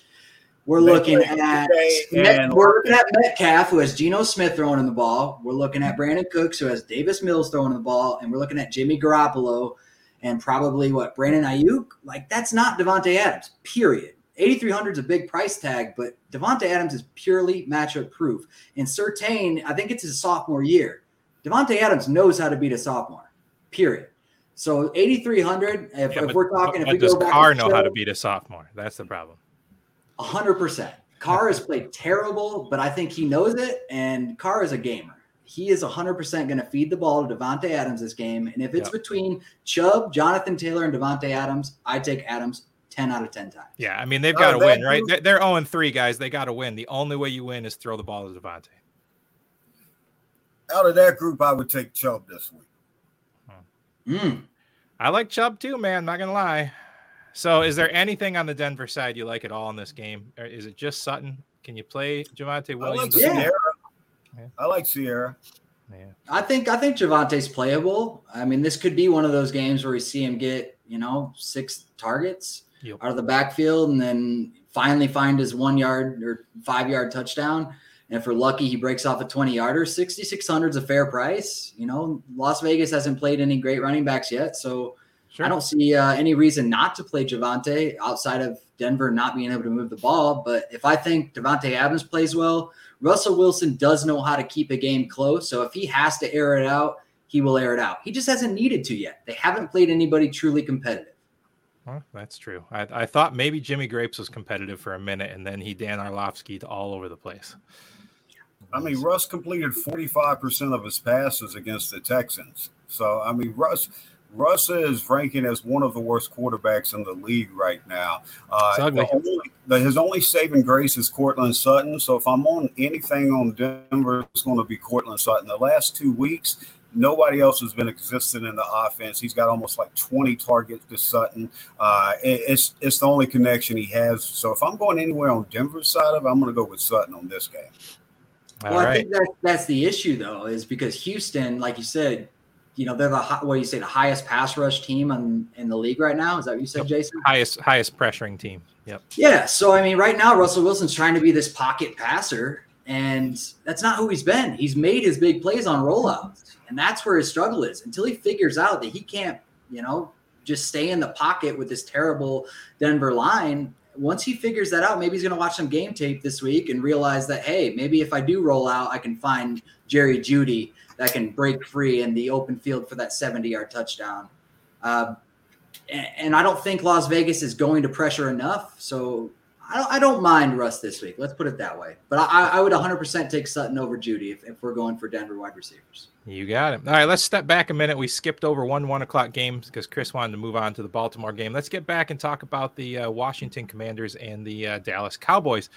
We're looking at we're looking at Metcalf, who has Geno Smith throwing in the ball. We're looking at Brandin Cooks, who has Davis Mills throwing the ball, and we're looking at Jimmy Garoppolo and probably what Brandon Aiyuk. Like that's not Davante Adams. Period. 8,300 is a big price tag, but Davante Adams is purely matchup proof. And Surtain, I think it's his sophomore year. Davante Adams knows how to beat a sophomore. Period. So 8,300. If, yeah, if we're talking, if we does go back Carr know show, how to beat a sophomore? That's the problem hundred percent. Carr has played terrible, but I think he knows it. And Carr is a gamer. He is hundred percent going to feed the ball to Davante Adams this game. And if it's yep. between Chubb, Jonathan Taylor, and Davante Adams, I take Adams 10 out of 10 times. Yeah, I mean, they've got to oh, win, right? They're, they're 0 3, guys. They got to win. The only way you win is throw the ball to Davante. Out of that group, I would take Chubb this week. Hmm. Mm. I like Chubb too, man. Not going to lie. So, is there anything on the Denver side you like at all in this game? Or is it just Sutton? Can you play Javonte Williams? I like Ciara. Yeah. I like Sierra. Yeah. I think I think Javonte's playable. I mean, this could be one of those games where we see him get you know six targets yep. out of the backfield, and then finally find his one yard or five yard touchdown. And if we're lucky, he breaks off a 20 yarder. 6,600 is a fair price. You know, Las Vegas hasn't played any great running backs yet. So Sure. I don't see uh, any reason not to play Javonte outside of Denver not being able to move the ball. But if I think Davante Adams plays well, Russell Wilson does know how to keep a game close. So if he has to air it out, he will air it out. He just hasn't needed to yet. They haven't played anybody truly competitive. Well, that's true. I, I thought maybe Jimmy Grapes was competitive for a minute, and then he Dan Orlovsky all over the place. I mean, Russ completed 45% of his passes against the Texans. So, I mean, Russ – Russ is ranking as one of the worst quarterbacks in the league right now. Uh, only, the, his only saving grace is Courtland Sutton. So if I'm on anything on Denver, it's going to be Courtland Sutton. The last two weeks, nobody else has been existing in the offense. He's got almost like 20 targets to Sutton. Uh, it, it's it's the only connection he has. So if I'm going anywhere on Denver's side of it, I'm going to go with Sutton on this game. All well, right. I think that, that's the issue, though, is because Houston, like you said, you know they're the what do you say the highest pass rush team in, in the league right now. Is that what you said, Jayson? Highest highest pressuring team. Yep. Yeah. So I mean, right now Russell Wilson's trying to be this pocket passer, and that's not who he's been. He's made his big plays on rollouts, and that's where his struggle is. Until he figures out that he can't, you know, just stay in the pocket with this terrible Denver line. Once he figures that out, maybe he's going to watch some game tape this week and realize that hey, maybe if I do roll out, I can find Jerry Jeudy that can break free in the open field for that 70 yard touchdown. Uh, and, and, I don't think Las Vegas is going to pressure enough. So I don't, I don't mind Russ this week. Let's put it that way. But I, I would 100% take Sutton over Jeudy if, if we're going for Denver wide receivers. You got it. All right, let's step back a minute. We skipped over one one o'clock games because Chris wanted to move on to the Baltimore game. Let's get back and talk about the uh, Washington Commanders and the uh, Dallas Cowboys.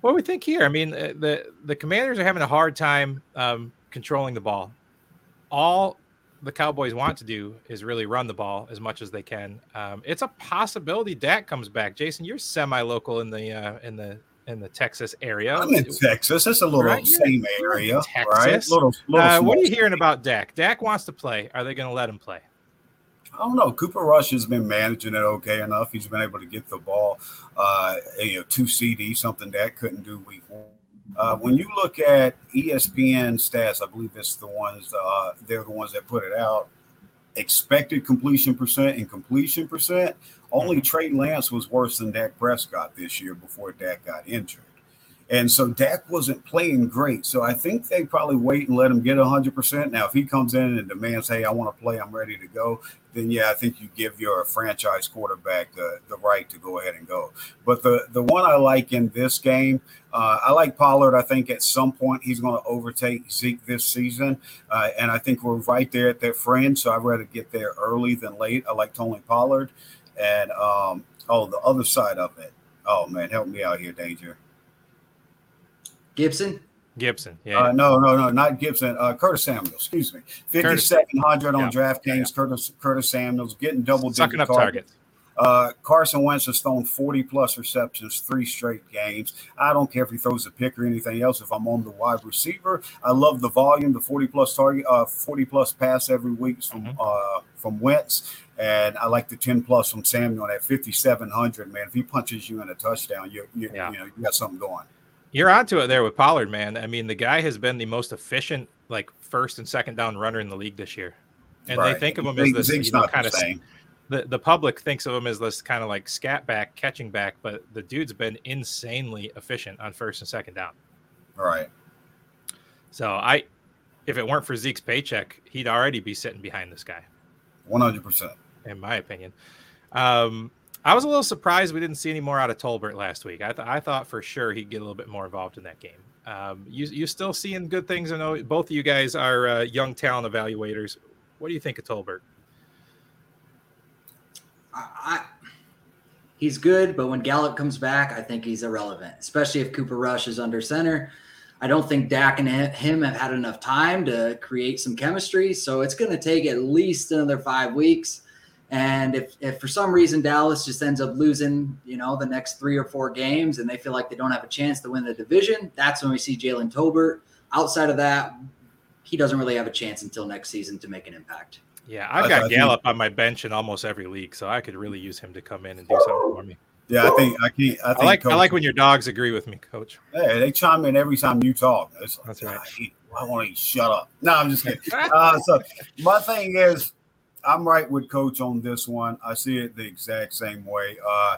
What do we think here? I mean, uh, the the Commanders are having a hard time um, controlling the ball. All the Cowboys want to do is really run the ball as much as they can. Um, it's a possibility Dak comes back. Jayson, you're semi-local in the uh, in the in the Texas area. I'm in Texas. It's a little right? same area, Texas. right? Little, little uh, what are you hearing about Dak? Dak wants to play. Are they going to let him play? I don't know. Cooper Rush has been managing it okay enough. He's been able to get the ball, uh, you know, two CeeDee, something Dak couldn't do week one. Uh, when you look at ESPN stats, I believe it's the ones uh, they're the ones that put it out. expected completion percent and completion percent, only. Trey Lance was worse than Dak Prescott this year before Dak got injured. And so Dak wasn't playing great. So I think they probably wait and let him get 100%. Now, if he comes in and demands, hey, I want to play, I'm ready to go, then yeah, I think you give your franchise quarterback the, the right to go ahead and go. But the, the one I like in this game, uh, I like Pollard. I think at some point he's going to overtake Zeke this season. Uh, and I think we're right there at that fringe. So I'd rather get there early than late. I like Tony Pollard. And, um, oh, the other side of it. Oh, man, help me out here, Danger. Gibson. Gibson, yeah. Uh, no, no, no, not Gibson. Uh, Curtis Samuel, excuse me. Fifty-seven hundred on yeah, DraftKings. Yeah. Curtis Curtis Samuel's getting double digit up targets. Uh, Carson Wentz has thrown 40 plus receptions three straight games. I don't care if he throws a pick or anything else. If I'm on the wide receiver, I love the volume, the 40 plus target, uh, 40 plus pass every week from mm-hmm. uh, from Wentz, and I like the 10 plus from Samuel at 5,700. Man, if he punches you in a touchdown, you you, yeah. you know you got something going. You're onto it there with Pollard, man. I mean, the guy has been the most efficient, like first and second down runner in the league this year, and right. they think of him as this you know, kind of. The, the public thinks of him as this kind of like scat back, catching back, but the dude's been insanely efficient on first and second down. Right. So I, if it weren't for Zeke's paycheck, he'd already be sitting behind this guy. One hundred percent, in my opinion. Um, I was a little surprised we didn't see any more out of Tolbert last week. I, th- I thought for sure he'd get a little bit more involved in that game. Um, you you still seeing good things? I know both of you guys are uh, young talent evaluators. What do you think of Tolbert? I, I, he's good, but when Gallup comes back, I think he's irrelevant, especially if Cooper Rush is under center. I don't think Dak and him have had enough time to create some chemistry, so it's going to take at least another five weeks and if, if for some reason Dallas just ends up losing, you know, the next three or four games and they feel like they don't have a chance to win the division, that's when we see Jalen Tolbert. Outside of that, he doesn't really have a chance until next season to make an impact. Yeah, I've got Gallup on my bench in almost every league, so I could really use him to come in and do something for me. Yeah, I think I can't. I, think I like coach, I like when your dogs agree with me, Coach. Hey, they chime in every time you talk. It's That's right. I, I want to shut up. No, I'm just kidding. uh, so my thing is, I'm right with Coach on this one. I see it the exact same way. Uh,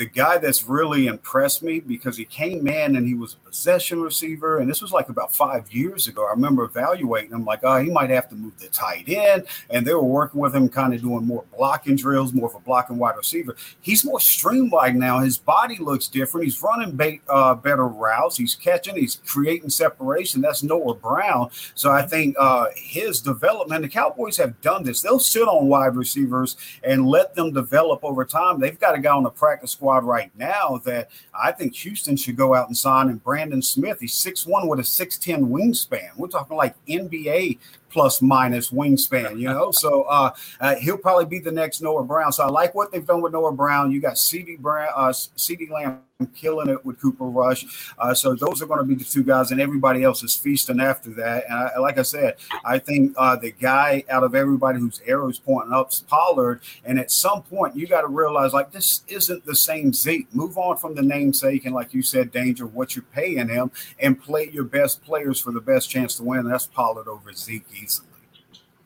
the guy that's really impressed me because he came in and he was a possession receiver, and this was like about five years ago. I remember evaluating him like, oh, he might have to move the tight end, and they were working with him, kind of doing more blocking drills, more of a blocking wide receiver. He's more streamlined now. His body looks different. He's running bait, uh, better routes. He's catching. He's creating separation. That's Noah Brown. So I think uh, his development. The Cowboys have done this. They'll sit on wide receivers and let them develop over time. They've got a guy on the practice squad right now that I think Houston should go out and sign. And Brandon Smith, he's 6'1 with a 6'10 wingspan. We're talking like NBA plus minus wingspan, you know. so uh, uh, he'll probably be the next Noah Brown. So I like what they've done with Noah Brown. You got CeeDee Brown, uh, CeeDee Lamb killing it with Cooper Rush. Uh, so those are going to be the two guys, and everybody else is feasting after that. And I, like I said, I think uh, the guy out of everybody whose arrows pointing up is Pollard. And at some point, you got to realize like this isn't the same Zeke. Move on from the namesake and, like you said, danger what you're paying him, and play your best players for the best chance to win. That's Pollard over Zeke easily.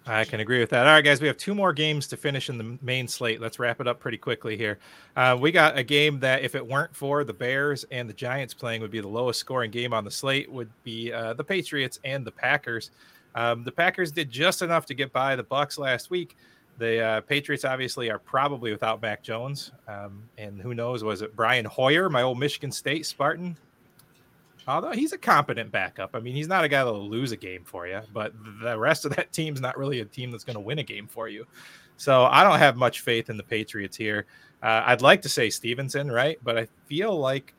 I can agree with that. All right, guys, we have two more games to finish in the main slate. Let's wrap it up pretty quickly here. Uh, we got a game that, if it weren't for the Bears and the Giants playing, would be the lowest scoring game on the slate. Would be uh, the Patriots and the Packers. Um, the Packers did just enough to get by the Bucs last week. The uh, Patriots obviously are probably without Mac Jones, um, and who knows? Was it Brian Hoyer, my old Michigan State Spartan, Although he's a competent backup. I mean, he's not a guy that'll lose a game for you, but the rest of that team's not really a team that's going to win a game for you. So I don't have much faith in the Patriots here. Uh, I'd like to say Stevenson, right? But I feel like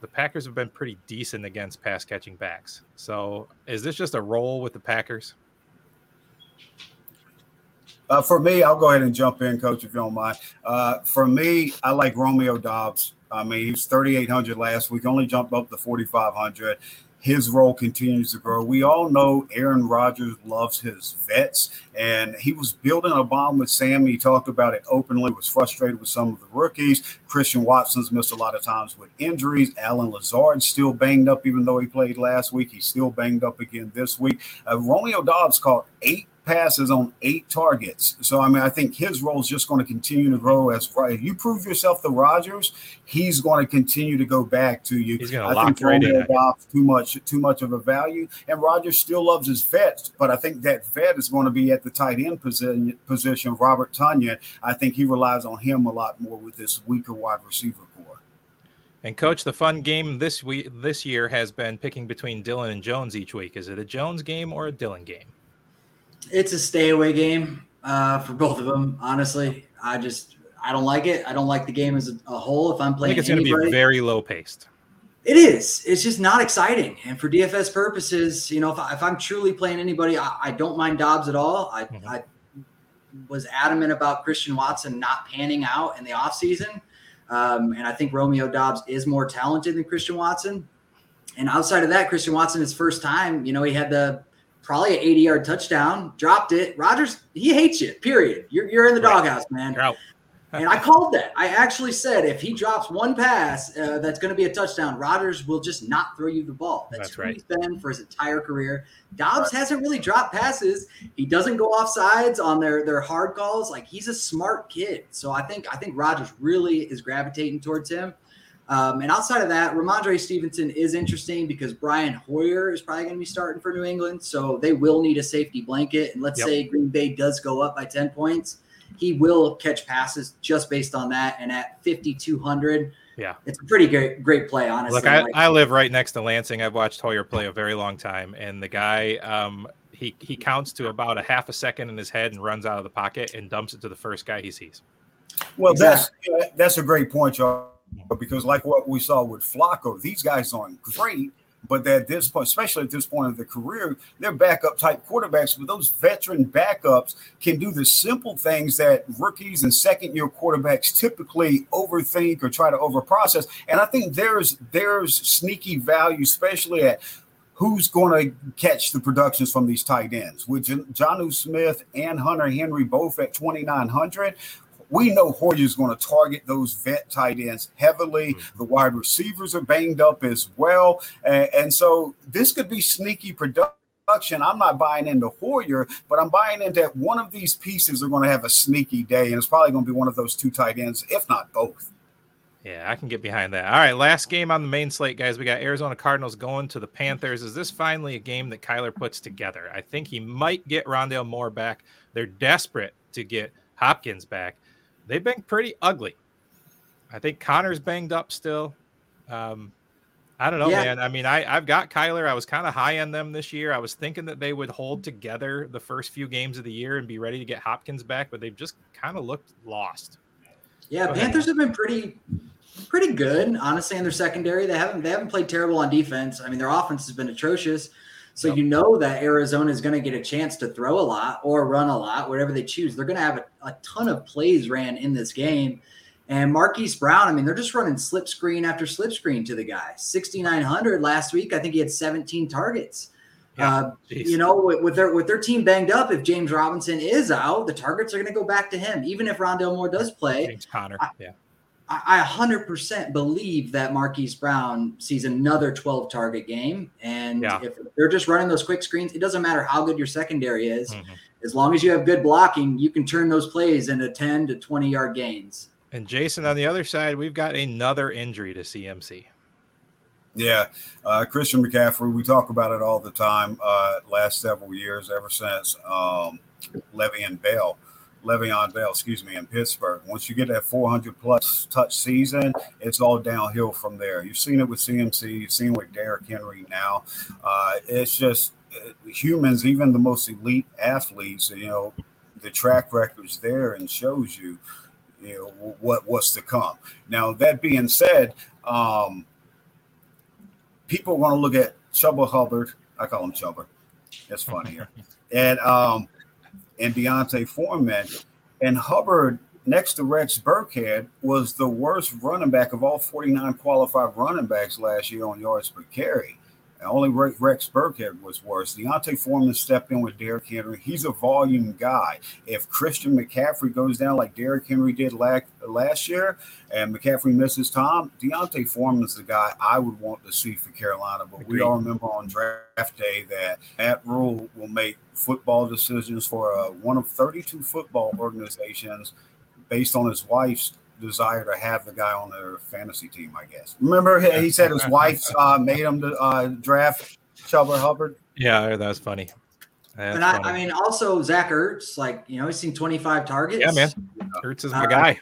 the Packers have been pretty decent against pass catching backs. So is this just a roll with the Packers? Uh, for me, I'll go ahead and jump in, Coach, if you don't mind. Uh, for me, I like Romeo Doubs. I mean, he was 3,800 last week, only jumped up to 4,500 his role continues to grow. We all know Aaron Rodgers loves his vets, and he was building a bond with Sam. He talked about it openly, was frustrated with some of the rookies. Christian Watson's missed a lot of times with injuries. Allen Lazard's still banged up, even though he played last week. He's still banged up again this week. Uh, Romeo Doubs caught eight passes on eight targets. So I mean, I think his role is just going to continue to grow as right. If you prove yourself to Rodgers, he's going to continue to go back to you. He's going to lock right in. Too much, too much of a value, and Rodgers still loves his vets, but I think that vet is going to be at the tight end position. Position Robert Tonyan. I think he relies on him a lot more with this weaker wide receiver core. And coach, the fun game this week this year has been picking between Dillon and Jones each week. Is it a Jones game or a Dillon game? It's a stay away game uh, for both of them. Honestly, I just I don't like it. I don't like the game as a, a whole. If I'm playing, I think it's going to be very low paced. It is. It's just not exciting. And for DFS purposes, you know, if, I, if I'm truly playing anybody, I, I, don't mind Doubs at all. I, mm-hmm. I was adamant about Christian Watson not panning out in the offseason. Um, and I think Romeo Doubs is more talented than Christian Watson. And outside of that, Christian Watson, his first time, you know, he had the probably an 80 yard touchdown, dropped it. Rodgers, he hates you, period. You're, you're in the right. doghouse, man. and I called that. I actually said if he drops one pass uh, that's going to be a touchdown, Rodgers will just not throw you the ball. That's, that's right. He's been for his entire career. Doubs hasn't really dropped passes. He doesn't go off sides on their their hard calls. Like he's a smart kid. So I think I think Rodgers really is gravitating towards him. Um, and outside of that, Rhamondre Stevenson is interesting because Brian Hoyer is probably going to be starting for New England. So they will need a safety blanket. And let's yep. say Green Bay does go up by 10 points, he will catch passes just based on that. And at 5,200, yeah, it's a pretty great, great play, honestly. Look, I, I live right next to Lansing. I've watched Hoyer play a very long time. And the guy, um, he, he counts to about a half a second in his head and runs out of the pocket and dumps it to the first guy he sees. Well, exactly. that's that's a great point, y'all because like what we saw with Flacco, these guys aren't great, but at this point, especially at this point of the career, they're backup type quarterbacks. But those veteran backups can do the simple things that rookies and second year quarterbacks typically overthink or try to overprocess. And I think there's there's sneaky value, especially at who's going to catch the productions from these tight ends. With Jonnu Smith and Hunter Henry both at 2,900, we know Hoyer's going to target those vet tight ends heavily. Mm-hmm. The wide receivers are banged up as well. And, and so this could be sneaky production. I'm not buying into Hoyer, but I'm buying into one of these pieces are going to have a sneaky day, and it's probably going to be one of those two tight ends, if not both. Yeah, I can get behind that. All right, last game on the main slate, guys. We got Arizona Cardinals going to the Panthers. Is this finally a game that Kyler puts together? I think he might get Rondale Moore back. They're desperate to get Hopkins back they've been pretty ugly. I think Conner's banged up still. Um, I don't know, yeah. man. I mean, I, I've got Kyler. I was kind of high on them this year. I was thinking that they would hold together the first few games of the year and be ready to get Hopkins back, but they've just kind of looked lost. Yeah, Go Panthers ahead. have been pretty pretty good, honestly, in their secondary. They haven't they haven't played terrible on defense. I mean, their offense has been atrocious. So yep. you know that Arizona is going to get a chance to throw a lot or run a lot, whatever they choose. They're going to have a, a ton of plays ran in this game. And Marquise Brown, I mean, they're just running slip screen after slip screen to the guy. 6,900 last week. I think he had 17 targets. Yeah, uh, you know, with, with, their with their team banged up, if James Robinson is out, the targets are going to go back to him. Even if Rondale Moore does play, James Conner, I, yeah. I 100% believe that Marquise Brown sees another 12 target game. And yeah. if they're just running those quick screens, it doesn't matter how good your secondary is. Mm-hmm. As long as you have good blocking, you can turn those plays into 10 to 20 yard gains. And Jayson, on the other side, we've got another injury to CMC. Yeah, uh, Christian McCaffrey, we talk about it all the time uh, last several years, ever since um, Le'Veon Bell Le'Veon Bell, excuse me, in Pittsburgh. Once you get that 400 plus touch season, it's all downhill from there. You've seen it with CMC, you've seen it with Derrick Henry now. Uh, it's just uh, humans, even the most elite athletes, you know, the track record's there and shows you, you know, what what's to come. Now, that being said, um, people want to look at Chuba Hubbard. I call him Chuba. That's funny here. and um, and D'Onta Foreman. And Hubbard, next to Rex Burkhead, was the worst running back of all 49 qualified running backs last year on yards per carry. Only Rex Burkhead was worse. D'Onta Foreman stepped in with Derrick Henry. He's a volume guy. If Christian McCaffrey goes down like Derrick Henry did last, last year and McCaffrey misses time, D'Onta Foreman is the guy I would want to see for Carolina. But Agreed. we all remember on draft day that Matt Rhule will make football decisions for uh, one of 32 football organizations based on his wife's desire to have the guy on their fantasy team, I guess. Remember, he said his wife uh, made him to uh, draft Chuba Hubbard. Yeah, that was funny. That's but I, funny. I, mean, also Zach Ertz, like you know, he's seen 25 targets. Yeah, man. Ertz is my uh, guy.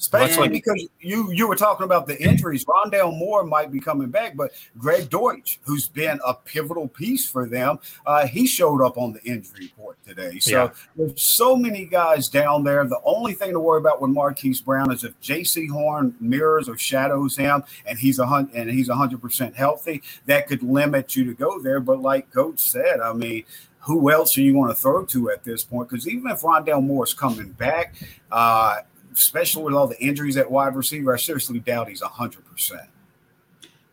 Especially because you you were talking about the injuries. Rondale Moore might be coming back, but Greg Dortch, who's been a pivotal piece for them, uh, he showed up on the injury report today. So yeah. there's so many guys down there. The only thing to worry about with Marquise Brown is if Jaycee Horn mirrors or shadows him, and he's a hundred and he's hundred percent healthy, that could limit you to go there. But like Coach said, I mean, who else are you going to throw to at this point? Because even if Rondale Moore's coming back, uh, especially with all the injuries at wide receiver, I seriously doubt he's 100%.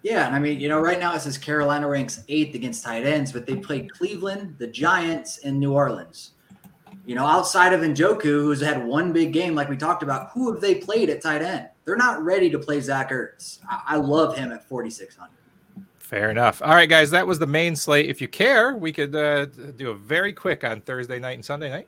Yeah, and I mean, you know, right now it says Carolina ranks eighth against tight ends, but they played Cleveland, the Giants, and New Orleans. You know, outside of Njoku, who's had one big game, like we talked about, who have they played at tight end? They're not ready to play Zach Ertz. I, I love him at 4,600. Fair enough. All right, guys, that was the main slate. If you care, we could uh, do a very quick on Thursday night and Sunday night.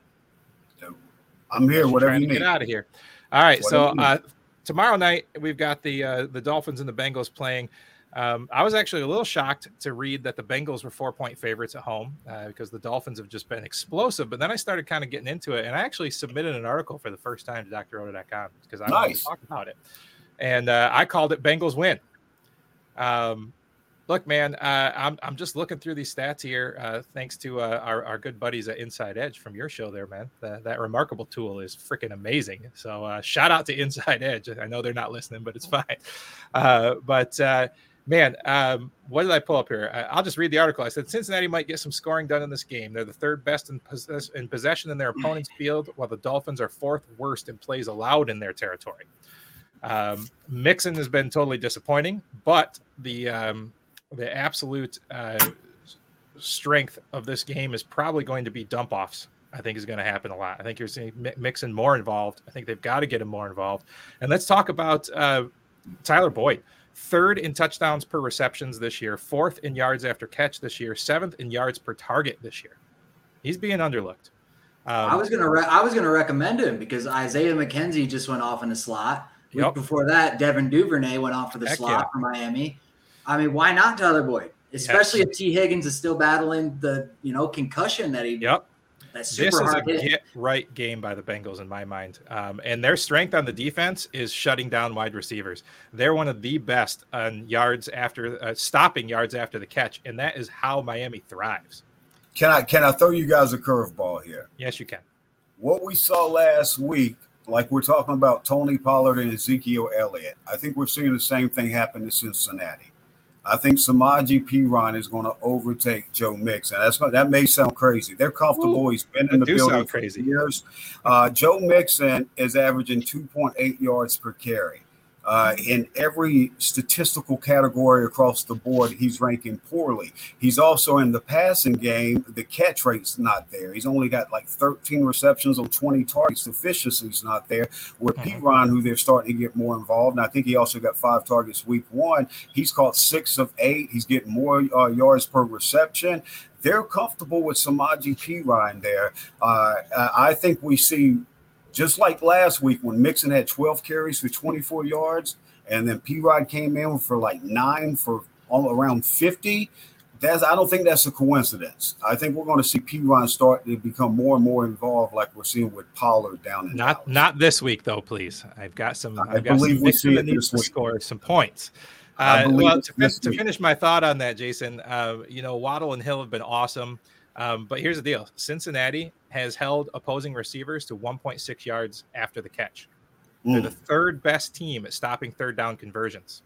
I'm here. Whatever you need. Get out of here. All right. So uh, tomorrow night we've got the uh, the Dolphins and the Bengals playing. Um, I was actually a little shocked to read that the Bengals were four point favorites at home uh, because the Dolphins have just been explosive. But then I started kind of getting into it, and I actually submitted an article for the first time to DrRoto.com because I nice. wanted to talk about it, and uh, I called it Bengals win. Um, look, man, uh, I'm I'm just looking through these stats here. Uh, thanks to uh, our, our good buddies at Inside Edge from your show, there, man. The, that remarkable tool is freaking amazing. So uh, shout out to Inside Edge. I know they're not listening, but it's fine. Uh, but uh, man, um, what did I pull up here? I'll just read the article. I said Cincinnati might get some scoring done in this game. They're the third best in, possess- in possession in their opponent's field, while the Dolphins are fourth worst in plays allowed in their territory. Um, Mixon has been totally disappointing, but the um, the absolute uh, strength of this game is probably going to be dump offs. I think is going to happen a lot. I think you're seeing Mixon more involved. I think they've got to get him more involved. And let's talk about uh, Tyler Boyd. Third in touchdowns per receptions this year, fourth in yards after catch this year, seventh in yards per target this year. He's being underlooked. Um, I was gonna re- I was gonna recommend him because Isaiah McKenzie just went off in the slot. Yep. Before that, Devin Duvernay went off for the Heck slot yeah. for Miami. I mean, why not Tyler Boyd? Especially yes. if Tee Higgins is still battling the you know concussion that he. Yep. That's super this is a hit. get right game by the Bengals in my mind, um, and their strength on the defense is shutting down wide receivers. They're one of the best on yards after uh, stopping yards after the catch, and that is how Miami thrives. Can I can I throw you guys a curveball here? Yes, you can. What we saw last week, like we're talking about Tony Pollard and Ezekiel Elliott, I think we're seeing the same thing happen to Cincinnati. I think Samaje Perine is going to overtake Joe Mixon. That's that may sound crazy. They're comfortable. Ooh, He's been in the building for years. Uh, Joe Mixon is averaging 2.8 yards per carry. Uh, in every statistical category across the board, he's ranking poorly. He's also in the passing game, the catch rate's not there. He's only got like 13 receptions on 20 targets. The efficiency's not there. With mm-hmm. Perine, who they're starting to get more involved, and I think he also got five targets week one. He's caught six of eight. He's getting more uh, yards per reception they're comfortable with Samaje Perine there. Uh, I think we see just like last week when Mixon had 12 carries for 24 yards, and then P Rod came in for like nine for all around 50. That's I don't think that's a coincidence. I think we're going to see P Rod start to become more and more involved, like we're seeing with Pollard down in not Dallas. not this week though. Please, I've got some. I I've got believe some we see that needs to score some points. Uh, well, to, to finish my thought on that, Jayson, uh, you know Waddle and Hill have been awesome. Um, but here's the deal Cincinnati has held opposing receivers to 1.6 yards after the catch. Mm. They're the third best team at stopping third down conversions.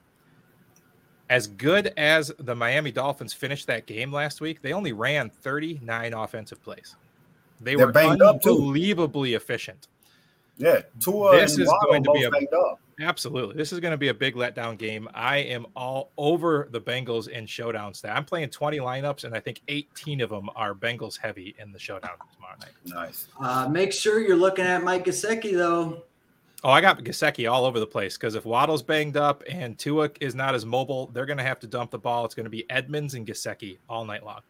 As good as the Miami Dolphins finished that game last week, they only ran 39 offensive plays. They They're were unbelievably efficient. Yeah, Tua this is going to be a, Absolutely. This is going to be a big letdown game. I am all over the Bengals in showdowns. I'm playing 20 lineups, and I think 18 of them are Bengals heavy in the showdown tomorrow night. Nice. Uh, make sure you're looking at Mike Gesicki, though. Oh, I got Gesicki all over the place because if Waddle's banged up and Tua is not as mobile, they're going to have to dump the ball. It's going to be Edmonds and Gesicki all night long.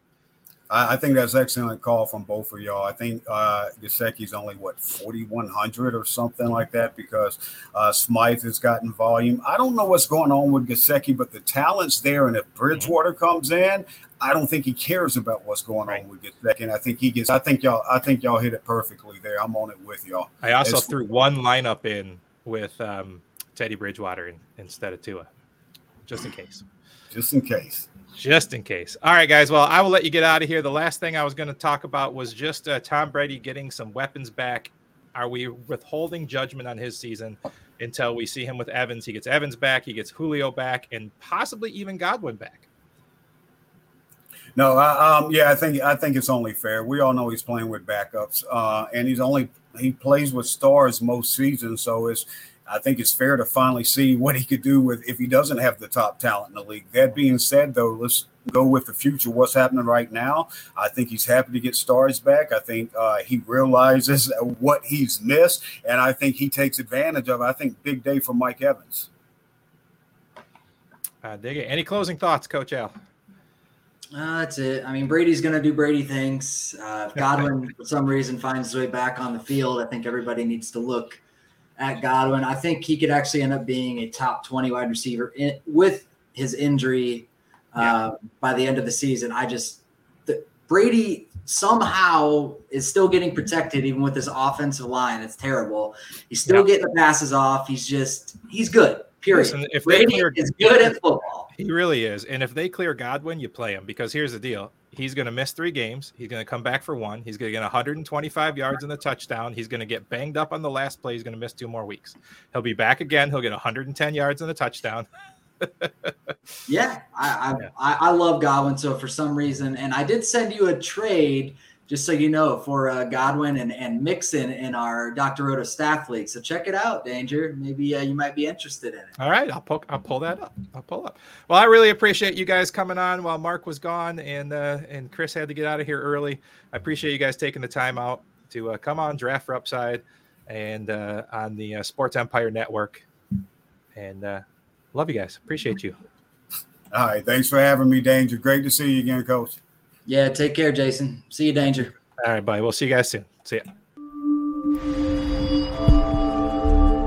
I, I think that's excellent call from both of y'all. I think uh, Gesicki's only what 4100 or something like that because uh, Smythe has gotten volume. I don't know what's going on with Gesicki, but the talent's there, and if Bridgewater comes in, I don't think he cares about what's going right. on with Gesicki. And I think he gets. I think y'all. I think y'all hit it perfectly there. I'm on it with y'all. I also it's, threw one lineup in with um, Teddy Bridgewater in, instead of Tua, just in case. Just in case just in case. All right, guys. Well, I will let you get out of here. The last thing I was going to talk about was just uh, Tom Brady getting some weapons back. Are we withholding judgment on his season until we see him with Evans? He gets Evans back, he gets Julio back, and possibly even Godwin back. No, I, um, yeah, I think I think it's only fair. We all know he's playing with backups, uh, and he's only he plays with stars most seasons, so it's I think it's fair to finally see what he could do with if he doesn't have the top talent in the league. That being said, though, let's go with the future. What's happening right now? I think he's happy to get stars back. I think uh, he realizes what he's missed, and I think he takes advantage of. It. I think big day for Mike Evans. Uh, dig it. Any closing thoughts, Coach Al? Uh, that's it. I mean, Brady's going to do Brady things. Uh, if Godwin, for some reason, finds his way back on the field, I think everybody needs to look at Godwin. I think he could actually end up being a top 20 wide receiver in, with his injury uh, by the end of the season. I just, the, Brady somehow is still getting protected even with his offensive line. It's terrible. He's still getting the passes off. He's just, he's good. Period. Listen, if Brady clear, is good at football. He really is. And if they clear Godwin, you play him because here's the deal he's going to miss three games. He's going to come back for one. He's going to get 125 yards in the touchdown. He's going to get banged up on the last play. He's going to miss two more weeks. He'll be back again. He'll get 110 yards in the touchdown. yeah, I, I, yeah. I, I love Godwin. So for some reason, and I did send you a trade just so you know, for uh, Godwin and, and Mixon in our Dr. Roto staff league. So check it out, Danger. Maybe uh, you might be interested in it. All right, I'll poke, I'll pull that up. I'll pull up. Well, I really appreciate you guys coming on while Mark was gone and uh, and Chris had to get out of here early. I appreciate you guys taking the time out to uh, come on Draft for Upside and uh, on the uh, Sports Empire Network. And uh, love you guys. Appreciate you. All right, thanks for having me, Danger. Great to see you again, Coach. Yeah, take care, Jayson. See you, Danger. All right, buddy. We'll see you guys soon. See ya.